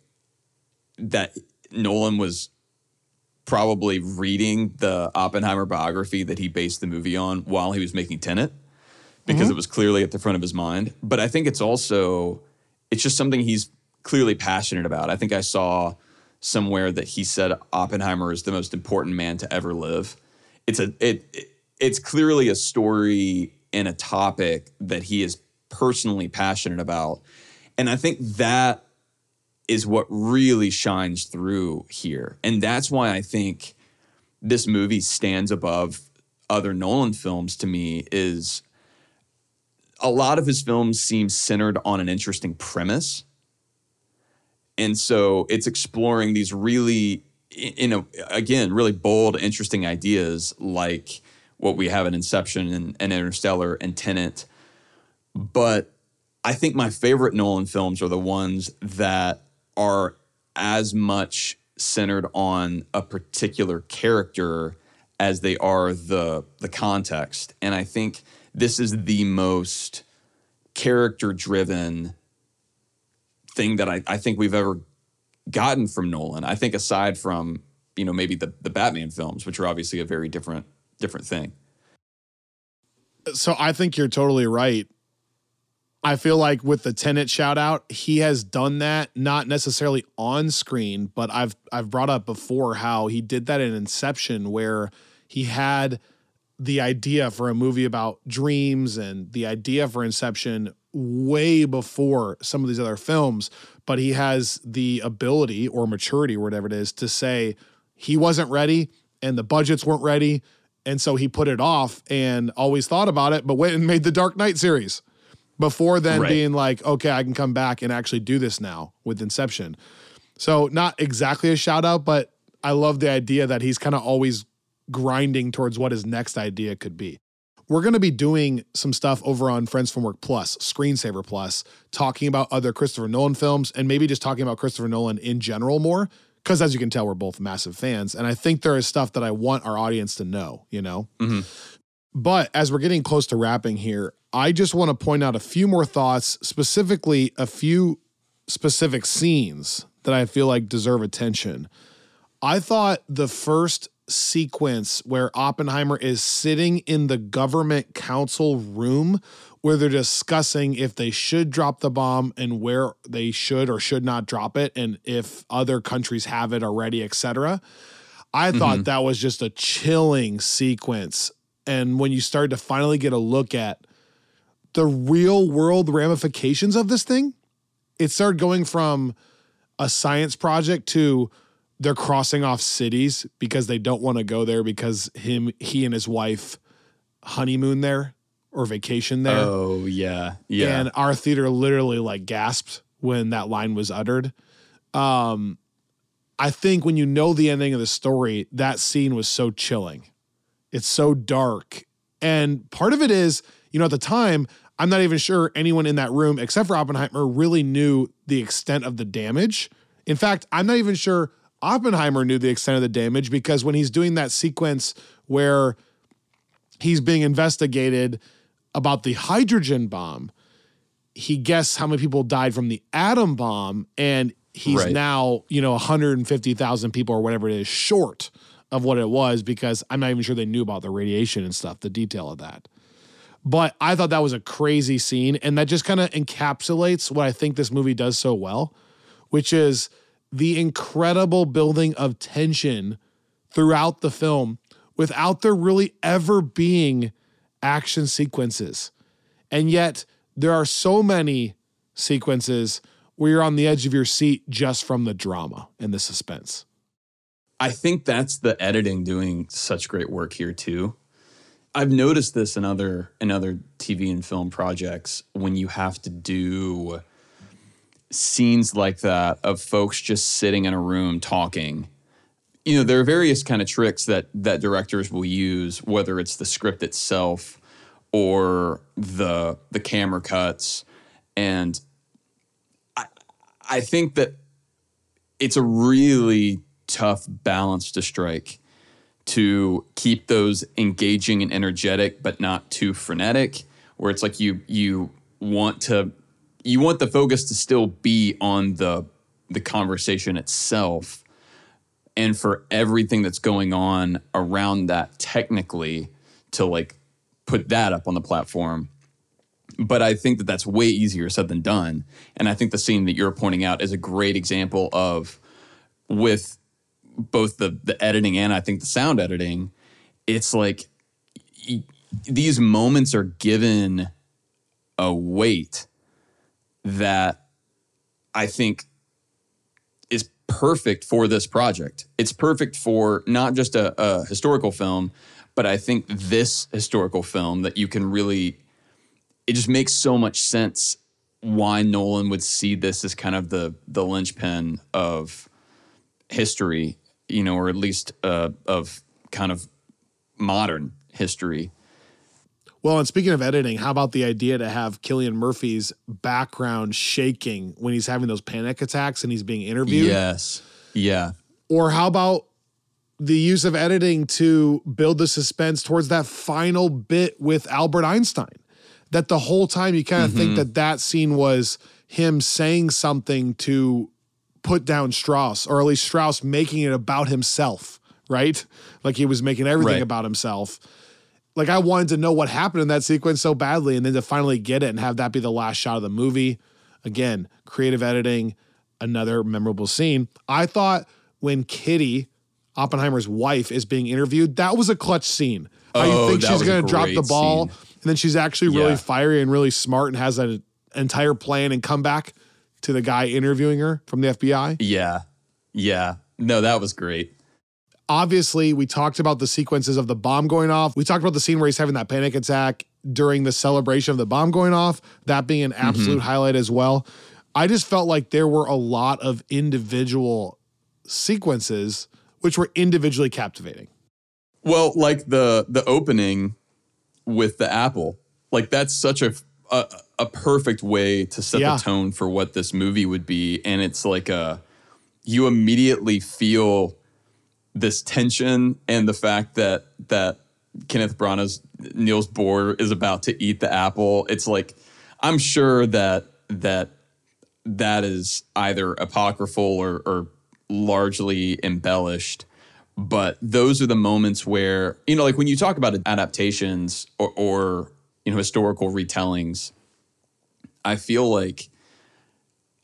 that Nolan was probably reading the Oppenheimer biography that he based the movie on while he was making Tenet because mm-hmm. it was clearly at the front of his mind. But I think it's also it's just something he's clearly passionate about. I think I saw somewhere that he said Oppenheimer is the most important man to ever live. It's a it, it it's clearly a story and a topic that he is personally passionate about. And I think that is what really shines through here. And that's why I think this movie stands above other Nolan films to me is a lot of his films seem centered on an interesting premise. And so it's exploring these really, you know, again, really bold, interesting ideas like what we have in Inception and, and Interstellar and Tenet. But I think my favorite Nolan films are the ones that are as much centered on a particular character as they are the the context. And I think this is the most character driven thing that I, I think we've ever gotten from Nolan. I think aside from, you know, maybe the, the Batman films, which are obviously a very different different thing. So I think you're totally right. I feel like with the Tenet shout out, he has done that not necessarily on screen, but I've I've brought up before how he did that in Inception where he had the idea for a movie about dreams and the idea for Inception way before some of these other films, but he has the ability or maturity or whatever it is to say he wasn't ready and the budgets weren't ready. And so he put it off and always thought about it, but went and made the Dark Knight series before then right. being like, okay, I can come back and actually do this now with Inception. So, not exactly a shout out, but I love the idea that he's kind of always grinding towards what his next idea could be. We're going to be doing some stuff over on Friends from Work Plus, Screensaver Plus, talking about other Christopher Nolan films and maybe just talking about Christopher Nolan in general more. Because as you can tell, we're both massive fans. And I think there is stuff that I want our audience to know, you know? Mm-hmm. But as we're getting close to wrapping here, I just want to point out a few more thoughts, specifically a few specific scenes that I feel like deserve attention. I thought the first sequence where Oppenheimer is sitting in the government council room where they're discussing if they should drop the bomb and where they should or should not drop it and if other countries have it already, etc. I mm-hmm. thought that was just a chilling sequence. And when you start to finally get a look at the real world ramifications of this thing, it started going from a science project to they're crossing off cities because they don't want to go there because him he and his wife honeymoon there or vacation there. Oh yeah. Yeah. And our theater literally like gasped when that line was uttered. Um I think when you know the ending of the story, that scene was so chilling. It's so dark. And part of it is, you know, at the time, I'm not even sure anyone in that room, except for Oppenheimer, really knew the extent of the damage. In fact, I'm not even sure Oppenheimer knew the extent of the damage because when he's doing that sequence where he's being investigated about the hydrogen bomb, he guessed how many people died from the atom bomb, and he's right. now, you know, 150,000 people or whatever it is short of what it was because I'm not even sure they knew about the radiation and stuff, the detail of that. But I thought that was a crazy scene. And that just kind of encapsulates what I think this movie does so well, which is the incredible building of tension throughout the film without there really ever being action sequences. And yet, there are so many sequences where you're on the edge of your seat just from the drama and the suspense. I think that's the editing doing such great work here too. I've noticed this in other in other TV and film projects when you have to do scenes like that of folks just sitting in a room talking. You know, there are various kind of tricks that that directors will use, whether it's the script itself or the the camera cuts. And I I think that it's a really tough balance to strike to keep those engaging and energetic but not too frenetic where it's like you you want to you want the focus to still be on the the conversation itself and for everything that's going on around that technically to like put that up on the platform. But i think that that's way easier said than done. And i think the scene that you're pointing out is a great example of with both the the editing and I think the sound editing, it's like these moments are given a weight that I think is perfect for this project. It's perfect for not just a, a historical film, but I think this historical film that you can really it just makes so much sense why Nolan would see this as kind of the the linchpin of history you know, or at least uh, of kind of modern history. Well, and speaking of editing, how about the idea to have Cillian Murphy's background shaking when he's having those panic attacks and he's being interviewed? Yes. Yeah. Or how about the use of editing to build the suspense towards that final bit with Albert Einstein? That the whole time you kind of mm-hmm. think that that scene was him saying something to put down Strauss, or at least Strauss making it about himself, right? Like he was making everything right. about himself. Like I wanted to know what happened in that sequence so badly, and then to finally get it and have that be the last shot of the movie. Again, creative editing, another memorable scene. I thought when Kitty, Oppenheimer's wife, is being interviewed, that was a clutch scene. How oh, you think she's going to drop the ball, scene. and then she's actually really yeah. fiery and really smart and has an entire plan and come back to the guy interviewing her from the FBI? Yeah. Yeah. No, that was great. Obviously, we talked about the sequences of the bomb going off. We talked about the scene where he's having that panic attack during the celebration of the bomb going off, that being an absolute mm-hmm. highlight as well. I just felt like there were a lot of individual sequences which were individually captivating. Well, like the the opening with the apple. Like that's such a, a a perfect way to set yeah. the tone for what this movie would be. And it's like a, you immediately feel this tension and the fact that, that Kenneth Branagh's Niels Bohr is about to eat the apple. It's like, I'm sure that, that, that is either apocryphal or, or largely embellished but those are the moments where you know like when you talk about adaptations or, or, you know historical retellings I feel like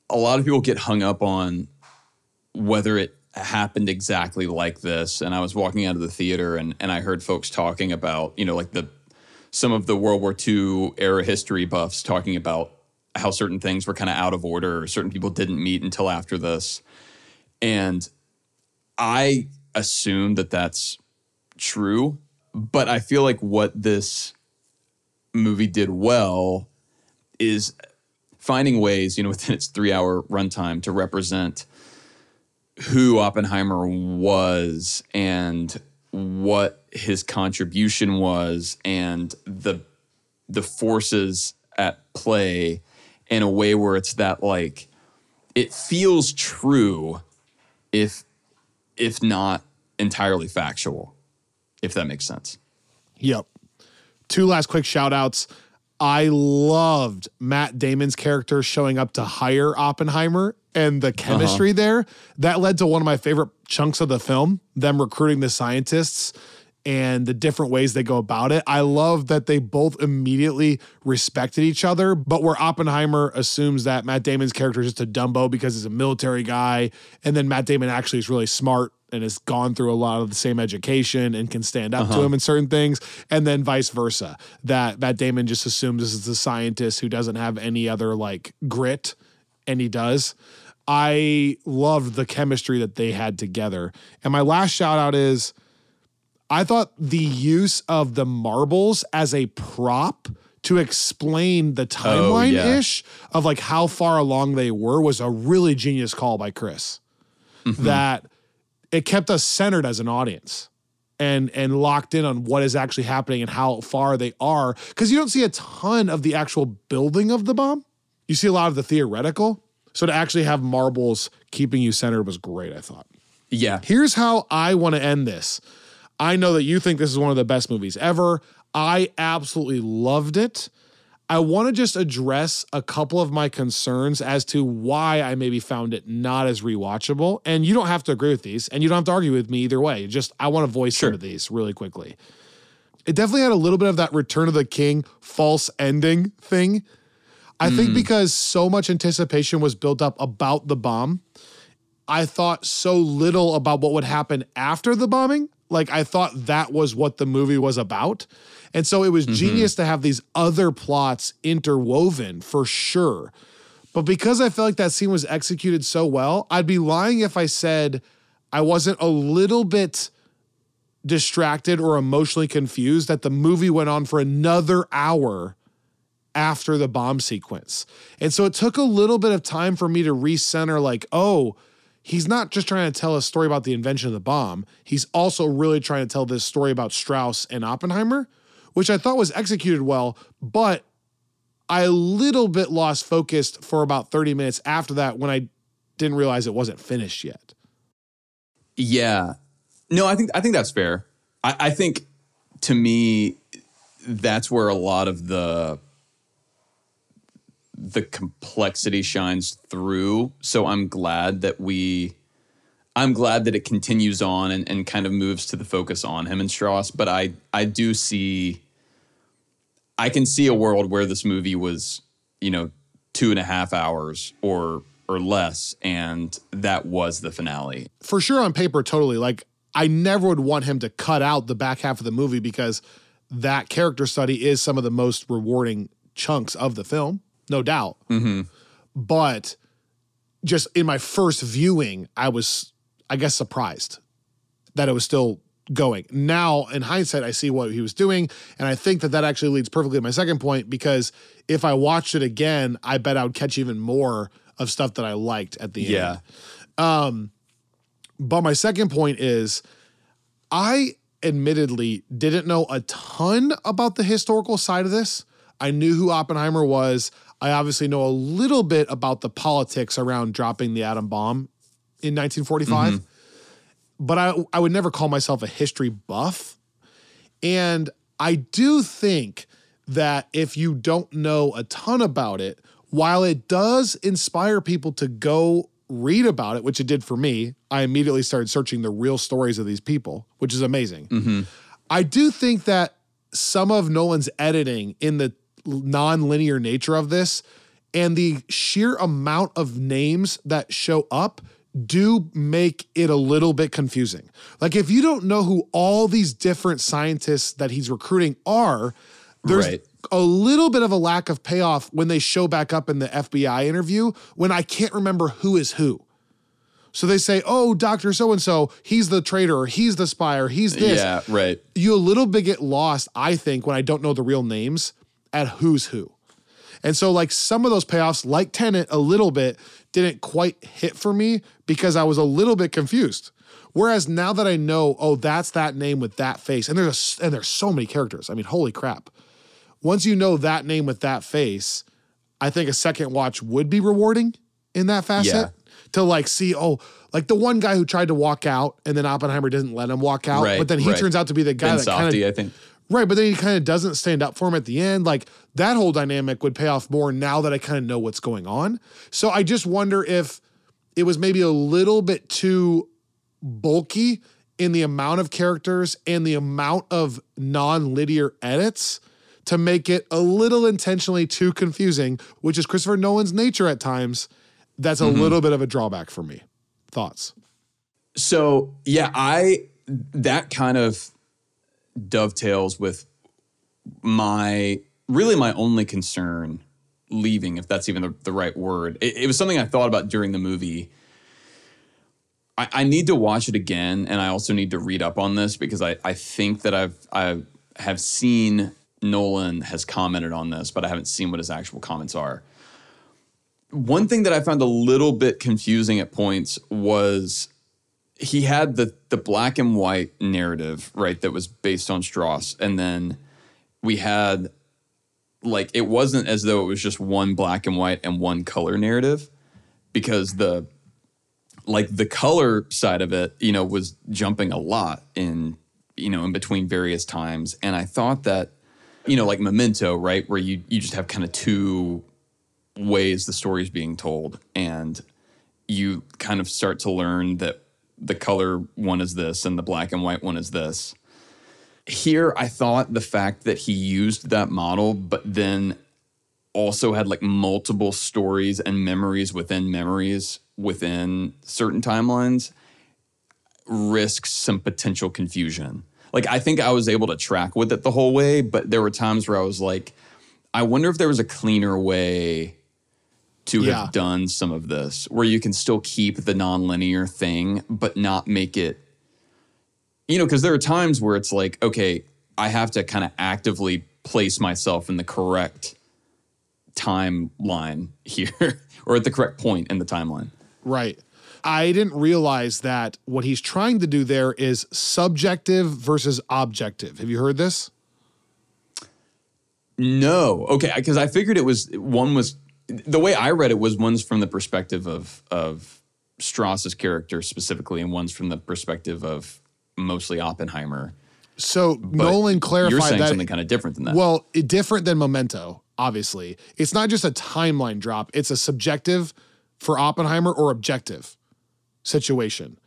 a lot of people get hung up on whether it happened exactly like this. And I was walking out of the theater and, and I heard folks talking about, you know, like the some of the World War II era history buffs talking about how certain things were kind of out of order or certain people didn't meet until after this. And I assume that that's true, but I feel like what this movie did well is finding ways, you know, within its three hour runtime to represent who Oppenheimer was and what his contribution was and the the forces at play in a way where it's that like it feels true if if not entirely factual if that makes sense. Yep. Two last quick shout outs I loved Matt Damon's character showing up to hire Oppenheimer and the chemistry uh-huh. there. That led to one of my favorite chunks of the film, them recruiting the scientists and the different ways they go about it. I love that they both immediately respected each other, but where Oppenheimer assumes that Matt Damon's character is just a Dumbo because he's a military guy, and then Matt Damon actually is really smart and has gone through a lot of the same education and can stand up uh-huh. to him in certain things, and then vice versa. That Matt Damon just assumes this is a scientist who doesn't have any other like grit, and he does. I loved the chemistry that they had together. And my last shout out is I thought the use of the marbles as a prop to explain the timeline ish oh, yeah. of like how far along they were was a really genius call by Chris. Mm-hmm. That it kept us centered as an audience and and locked in on what is actually happening and how far they are because you don't see a ton of the actual building of the bomb. You see a lot of the theoretical. So to actually have marbles keeping you centered was great, I thought. Yeah. Here's how I want to end this. I know that you think this is one of the best movies ever. I absolutely loved it. I want to just address a couple of my concerns as to why I maybe found it not as rewatchable. And you don't have to agree with these, and you don't have to argue with me either way. Just I want to voice sure. some of these really quickly. It definitely had a little bit of that Return of the King false ending thing. I mm. think because so much anticipation was built up about the bomb, I thought so little about what would happen after the bombing like I thought that was what the movie was about. And so it was mm-hmm. genius to have these other plots interwoven for sure. But because I felt like that scene was executed so well, I'd be lying if I said I wasn't a little bit distracted or emotionally confused that the movie went on for another hour after the bomb sequence. And so it took a little bit of time for me to recenter like, oh, he's not just trying to tell a story about the invention of the bomb, he's also really trying to tell this story about Strauss and Oppenheimer, which I thought was executed well, but I a little bit lost focus for about 30 minutes after that when I didn't realize it wasn't finished yet. Yeah. No, I think I think that's fair. I, I think to me, that's where a lot of the the complexity shines through. So I'm glad that we I'm glad that it continues on and, and kind of moves to the focus on him and Strauss. But I I do see I can see a world where this movie was, you know, two and a half hours or or less, and that was the finale. For sure on paper, totally. Like I never would want him to cut out the back half of the movie because that character study is some of the most rewarding chunks of the film no doubt. Mm-hmm. But just in my first viewing, I was, I guess, surprised that it was still going. Now, in hindsight, I see what he was doing. And I think that that actually leads perfectly to my second point because if I watched it again, I bet I would catch even more of stuff that I liked at the yeah. end. Um, but my second point is I admittedly didn't know a ton about the historical side of this. I knew who Oppenheimer was. I obviously know a little bit about the politics around dropping the atom bomb in 1945, mm-hmm. but I, I would never call myself a history buff. And I do think that if you don't know a ton about it, while it does inspire people to go read about it, which it did for me, I immediately started searching the real stories of these people, which is amazing. Mm-hmm. I do think that some of Nolan's editing in the non-linear nature of this and the sheer amount of names that show up do make it a little bit confusing. Like if you don't know who all these different scientists that he's recruiting are, there's right. a little bit of a lack of payoff when they show back up in the FBI interview when I can't remember who is who. So they say, "Oh, Doctor So and So, he's the traitor, or he's the spy, or he's this." Yeah, right. You a little bit get lost, I think, when I don't know the real names at who's who. And so, like some of those payoffs, like Tenet, a little bit didn't quite hit for me because I was a little bit confused. Whereas now that I know, oh, that's that name with that face, and there's a, and there's so many characters. I mean, holy crap! Once you know that name with that face, I think a second watch would be rewarding in that facet yeah. to like see, oh, like the one guy who tried to walk out and then Oppenheimer didn't let him walk out, right, but then he right. turns out to be the guy ben that kind of I think Right, but then he kind of doesn't stand up for him at the end. Like that whole dynamic would pay off more now that I kind of know what's going on. So I just wonder if it was maybe a little bit too bulky in the amount of characters and the amount of non-linear edits to make it a little intentionally too confusing, which is Christopher Nolan's nature at times. That's a mm-hmm. little bit of a drawback for me. Thoughts? So yeah, I that kind of dovetails with my really my only concern leaving, if that's even the, the right word. It, it was something I thought about during the movie. I, I need to watch it again, and I also need to read up on this because I, I think that I've I have seen Nolan has commented on this, but I haven't seen what his actual comments are. One thing that I found a little bit confusing at points was he had the the black and white narrative, right, that was based on Strauss, and then we had like it wasn't as though it was just one black and white and one color narrative because the like the color side of it, you know, was jumping a lot in you know in between various times, and I thought that you know like Memento, right, where you you just have kind of two ways the story is being told, and you kind of start to learn that the color one is this and the black and white one is this. Here, I thought the fact that he used that model, but then also had like multiple stories and memories within memories within certain timelines risks some potential confusion. Like, I think I was able to track with it the whole way, but there were times where I was like, I wonder if there was a cleaner way to Yeah. have done some of this where you can still keep the nonlinear thing, but not make it, you know, because there are times where it's like, okay, I have to kind of actively place myself in the correct timeline here or at the correct point in the timeline. Right. I didn't realize that what he's trying to do there is subjective versus objective. Have you heard this? No. Okay, because I figured it was one was the way I read it was one's from the perspective of of Strauss's character specifically, and one's from the perspective of mostly Oppenheimer. So Nolan clarified You're saying that something kind of different than that. Well, it, different than Memento, obviously. It's not just a timeline drop, it's a subjective for Oppenheimer or objective situation.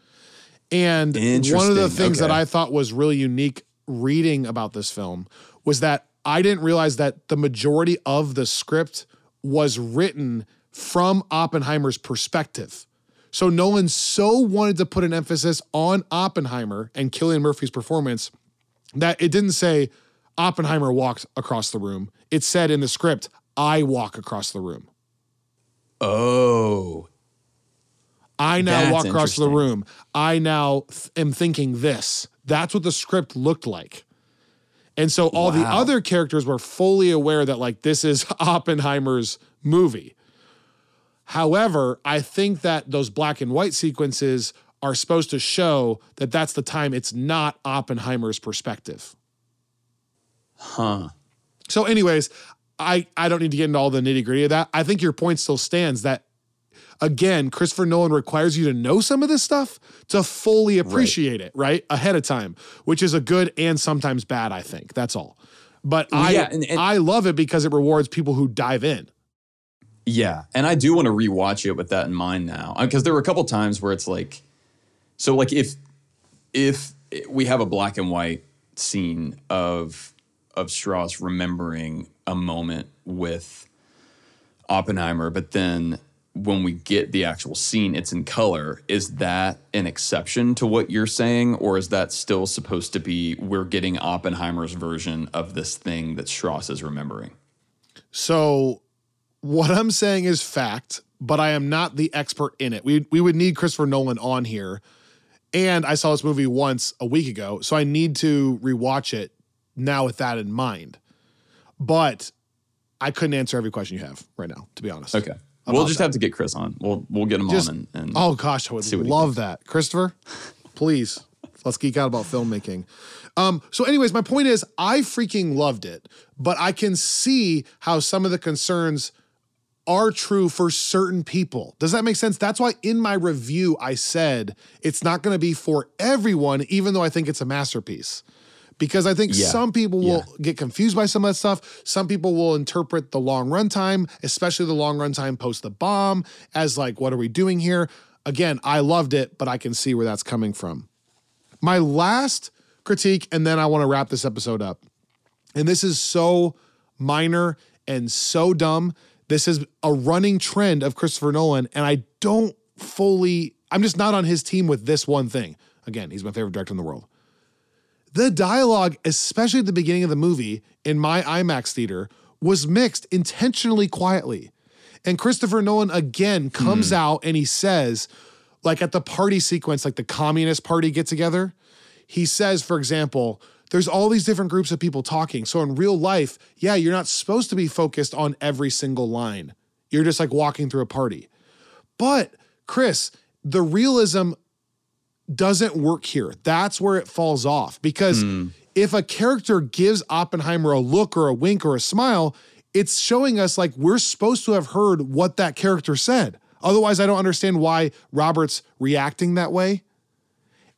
And one of the things that I thought was really unique reading about this film was that I didn't realize that the majority of the script was written from Oppenheimer's perspective. So Nolan so wanted to put an emphasis on Oppenheimer and Cillian Murphy's performance that it didn't say Oppenheimer walked across the room. It said in the script, I walk across the room. oh, I now That's walk across the room. I now th- am thinking this. That's what the script looked like. And so all the other characters were fully aware that, like, this is Oppenheimer's movie. However, I think that those black and white sequences are supposed to show that that's the time it's not Oppenheimer's perspective. huh. So, anyways, I I don't need to get into all the nitty gritty of that. I think your point still stands that again, Christopher Nolan requires you to know some of this stuff to fully appreciate it, right? Ahead of time, which is a good and sometimes bad, I think. That's all. But I yeah, and- and- I love it because it rewards people who dive in. Yeah, and I do want to rewatch it with that in mind now, uh, because there were a couple times where it's like, so like if if we have a black and white scene of of Strauss remembering a moment with Oppenheimer, but then when we get the actual scene, it's in color. Is that an exception to what you're saying, or is that still supposed to be we're getting Oppenheimer's version of this thing that Strauss is remembering? So what I'm saying is fact, but I am not the expert in it. We we would need Christopher Nolan on here. And I saw this movie once a week ago, so I need to rewatch it now with that in mind. But I couldn't answer every question you have right now, to be honest. Okay. We'll just that. have to get Chris on. We'll we'll get him Just- on and, and Oh gosh, I would love that. Christopher, please, let's geek out about filmmaking. Um, so, anyways, my point is I freaking loved it, but I can see how some of the concerns are true for certain people. Does that make sense? That's why in my review I said it's not going to be for everyone, even though I think it's a masterpiece. Because I think Yeah. some people will Yeah. get confused by some of that stuff. Some people will interpret the long runtime, especially the long runtime post the bomb, as like, what are we doing here? Again, I loved it, but I can see where that's coming from. My last critique, and then I want to wrap this episode up. And this is so minor and so dumb. This is a running trend of Christopher Nolan, and I don't fully, I'm just not on his team with this one thing. Again, he's my favorite director in the world. The dialogue, especially at the beginning of the movie in my IMAX theater, was mixed intentionally quietly. And Christopher Nolan again comes hmm. out and he says, like at the party sequence, like the Communist Party get together, he says, for example, there's all these different groups of people talking. So in real life, yeah, you're not supposed to be focused on every single line. You're just like walking through a party. But Chris, the realism doesn't work here. That's where it falls off because hmm. if a character gives Oppenheimer a look or a wink or a smile, it's showing us like we're supposed to have heard what that character said. Otherwise, I don't understand why Robert's reacting that way.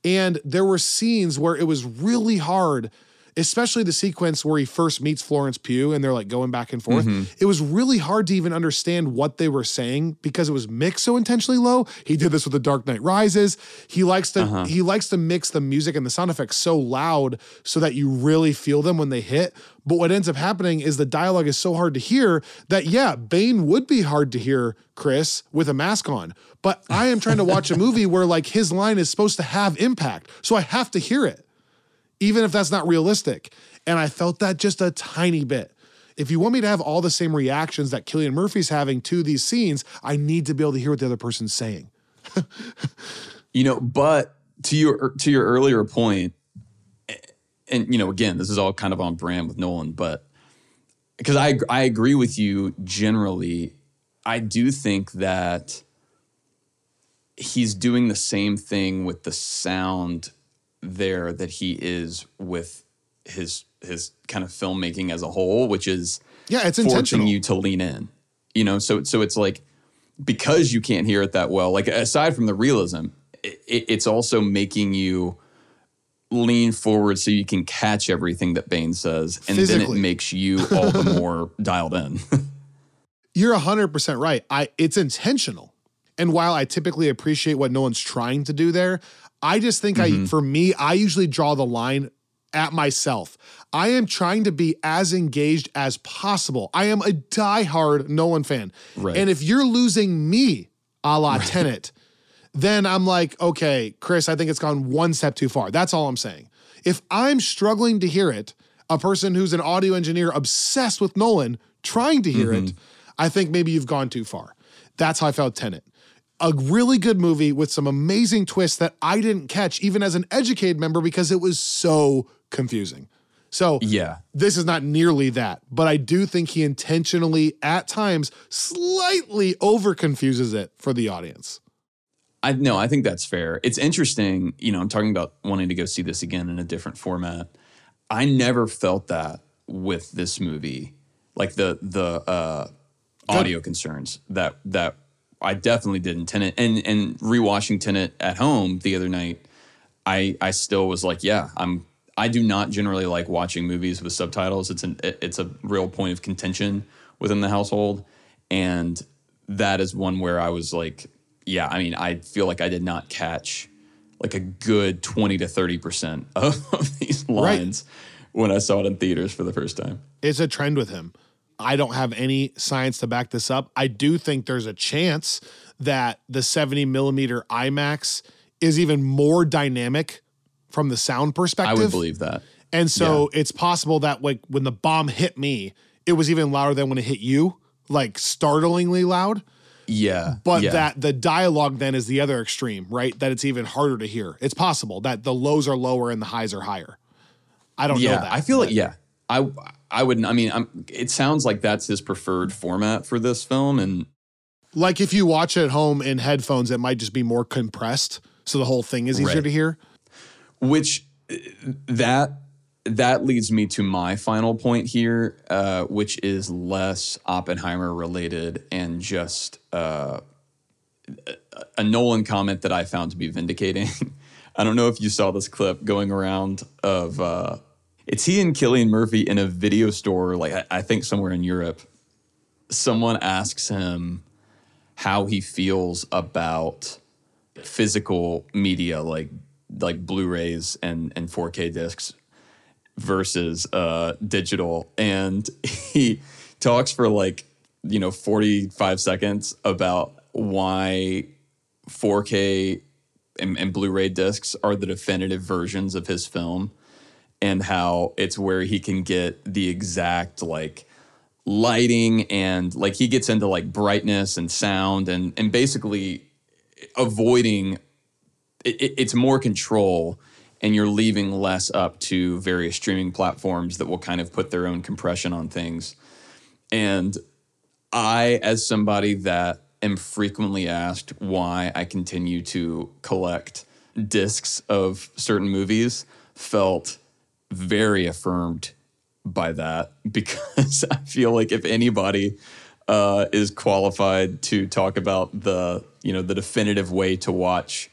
And there were scenes where it was really hard, especially the sequence where he first meets Florence Pugh and they're like going back and forth. Mm-hmm. It was really hard to even understand what they were saying because it was mixed so intentionally low. He did this with The Dark Knight Rises. He likes to uh-huh. he likes to mix the music and the sound effects so loud so that you really feel them when they hit. But what ends up happening is the dialogue is so hard to hear that yeah, Bane would be hard to hear, Chris, with a mask on. But I am trying to watch a movie where like his line is supposed to have impact. So I have to hear it even if that's not realistic. And I felt that just a tiny bit. If you want me to have all the same reactions that Cillian Murphy's having to these scenes, I need to be able to hear what the other person's saying. You know, but to your to your earlier point, and you know, again, this is all kind of on brand with Nolan, but because I I agree with you generally, I do think that he's doing the same thing with the sound there that he is with his his kind of filmmaking as a whole, which is Yeah, it's forcing intentional. you to lean in. You know, so so it's like because you can't hear it that well. Like aside from the realism, it, it's also making you lean forward so you can catch everything that Bane says, and then it makes you all the more dialed in. You're 100% right. I it's intentional. And while I typically appreciate what Nolan's trying to do there, I just think I mm-hmm. for me, I usually draw the line at myself. I am trying to be as engaged as possible. I am a diehard Nolan fan. Right. And if you're losing me, a la Tenet, then I'm like, okay, Chris, I think it's gone one step too far. That's all I'm saying. If I'm struggling to hear it, a person who's an audio engineer obsessed with Nolan trying to hear it, mm-hmm. I think maybe you've gone too far. That's how I felt Tenet. A really good movie with some amazing twists that I didn't catch even as an educated member because it was so confusing. So yeah. this is not nearly that, but I do think he intentionally, at times, slightly over confuses it for the audience. I no, I think that's fair. It's interesting, you know, I'm talking about wanting to go see this again in a different format. I never felt that with this movie. Like the the uh audio concerns that that I definitely did in Tenet and and rewatching Tenet at home the other night, I I still was like, yeah, I'm I do not generally like watching movies with subtitles. It's an it's a real point of contention within the household, and that is one where I was like, yeah, I mean, I feel like I did not catch like a good twenty to thirty percent of these lines when I saw it in theaters for the first time. It's a trend with him. I don't have any science to back this up. I do think there's a chance that the 70 millimeter IMAX is even more dynamic from the sound perspective. I would believe that. And so it's possible that like when the bomb hit me, it was even louder than when it hit you, like startlingly loud. Yeah, But yeah. that the dialogue then is the other extreme, right? That it's even harder to hear. It's possible that the lows are lower and the highs are higher. I don't yeah, know that. I feel like yeah. I I wouldn't. I mean, I'm, it sounds like that's his preferred format for this film, and like if you watch it at home in headphones, it might just be more compressed. So the whole thing is easier Right. to hear. which that that leads me to my final point here, uh, which is less Oppenheimer related and just uh, a- a Nolan comment that I found to be vindicating. I don't know if you saw this clip going around of uh, it's he and Cillian Murphy in a video store, like I, I think somewhere in Europe. Someone asks him how he feels about physical media like like Blu-rays and and 4K discs versus uh, digital, and he talks for like you know 45 seconds about why 4K and, and Blu-ray discs are the definitive versions of his film, and how it's where he can get the exact like lighting and like he gets into like brightness and sound and and basically avoiding it, it's more control and you're leaving less up to various streaming platforms that will kind of put their own compression on things. And i as somebody that am frequently asked why i continue to collect discs of certain movies felt very affirmed by that because I feel like if anybody uh, is qualified to talk about the you know the definitive way to watch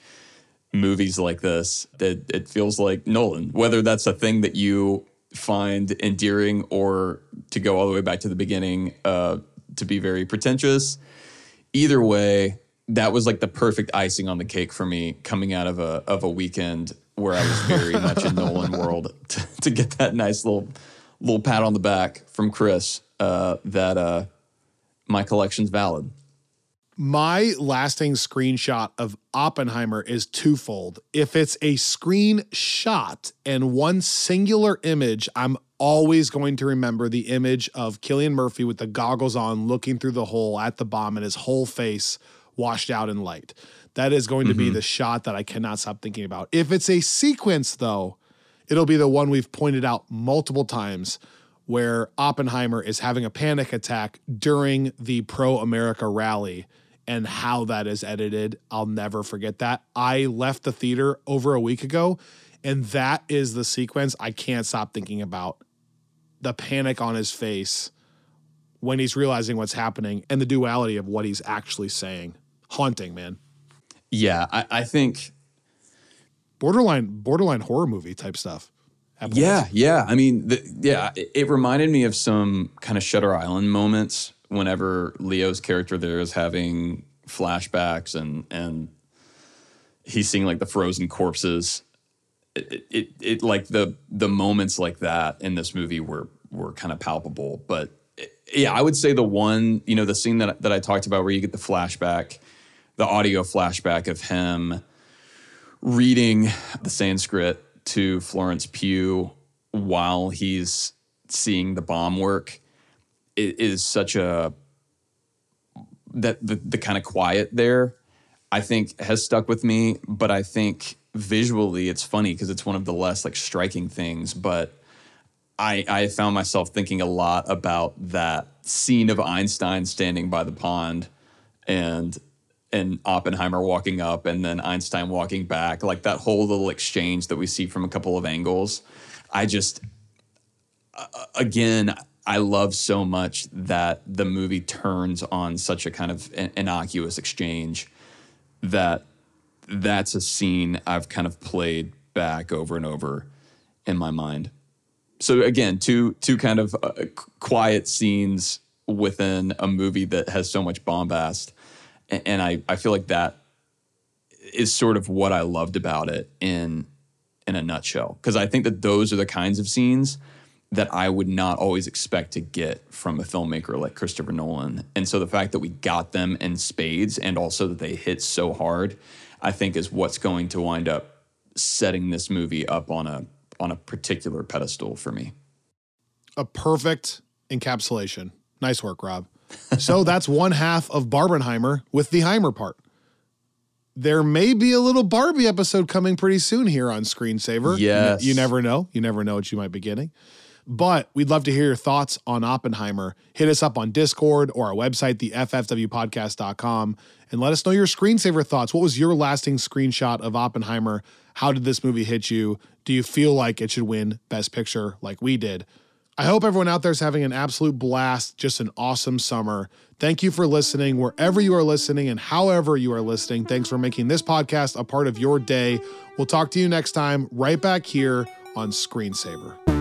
movies like this, that it feels like Nolan. Whether that's a thing that you find endearing or to go all the way back to the beginning uh, to be very pretentious, either way, that was like the perfect icing on the cake for me coming out of a of a weekend where I was very much in Nolan world to, to get that nice little little pat on the back from Chris uh, that uh, my collection's valid. My lasting screenshot of Oppenheimer is twofold. If it's a screenshot and one singular image, I'm always going to remember the image of Cillian Murphy with the goggles on, looking through the hole at the bomb and his whole face washed out in light. That is going to mm-hmm. be the shot that I cannot stop thinking about. If it's a sequence, though, it'll be the one we've pointed out multiple times where Oppenheimer is having a panic attack during the pro America rally and how that is edited. I'll never forget that. I left the theater over a week ago, and that is the sequence I can't stop thinking about. The panic on his face when he's realizing what's happening and the duality of what he's actually saying. Haunting, man. Yeah, I, I think borderline borderline horror movie type stuff. Yeah, yeah. I mean, the, yeah, it, it, reminded me of some kind of Shutter Island moments whenever Leo's character there is having flashbacks and and he's seeing like the frozen corpses. It, it, it like the the moments like that in this movie were were kind of palpable, but yeah, I would say the one, you know, the scene that that I talked about where you get the flashback, the audio flashback of him reading the Sanskrit to Florence Pugh while he's seeing the bomb work. It is such a that the, the kind of quiet there I think has stuck with me, but I think visually it's funny because it's one of the less like striking things, but I I found myself thinking a lot about that scene of Einstein standing by the pond and and Oppenheimer walking up and then Einstein walking back, like that whole little exchange that we see from a couple of angles. I just, again, I love so much that the movie turns on such a kind of innocuous exchange that that's a scene I've kind of played back over and over in my mind. So again, two two kind of uh, quiet scenes within a movie that has so much bombast and I, I feel like that is sort of what I loved about it in in a nutshell. Because I think that those are the kinds of scenes that I would not always expect to get from a filmmaker like Christopher Nolan. And so the fact that we got them in spades and also that they hit so hard, I think is what's going to wind up setting this movie up on a on a particular pedestal for me. A perfect encapsulation. Nice work, Rob so that's one half of Barbenheimer with the Heimer part. There may be a little Barbie episode coming pretty soon here on Screensaver. Yes. You, you never know. You never know what you might be getting. But we'd love to hear your thoughts on Oppenheimer. Hit us up on Discord or our website, theffwpodcast.com, and let us know your screensaver thoughts. What was your lasting screenshot of Oppenheimer? How did this movie hit you? Do you feel like it should win Best Picture like we did? I hope everyone out there is having an absolute blast, just an awesome summer. Thank you for listening wherever you are listening and however you are listening. Thanks for making this podcast a part of your day. We'll talk to you next time, right back here on Screensaver.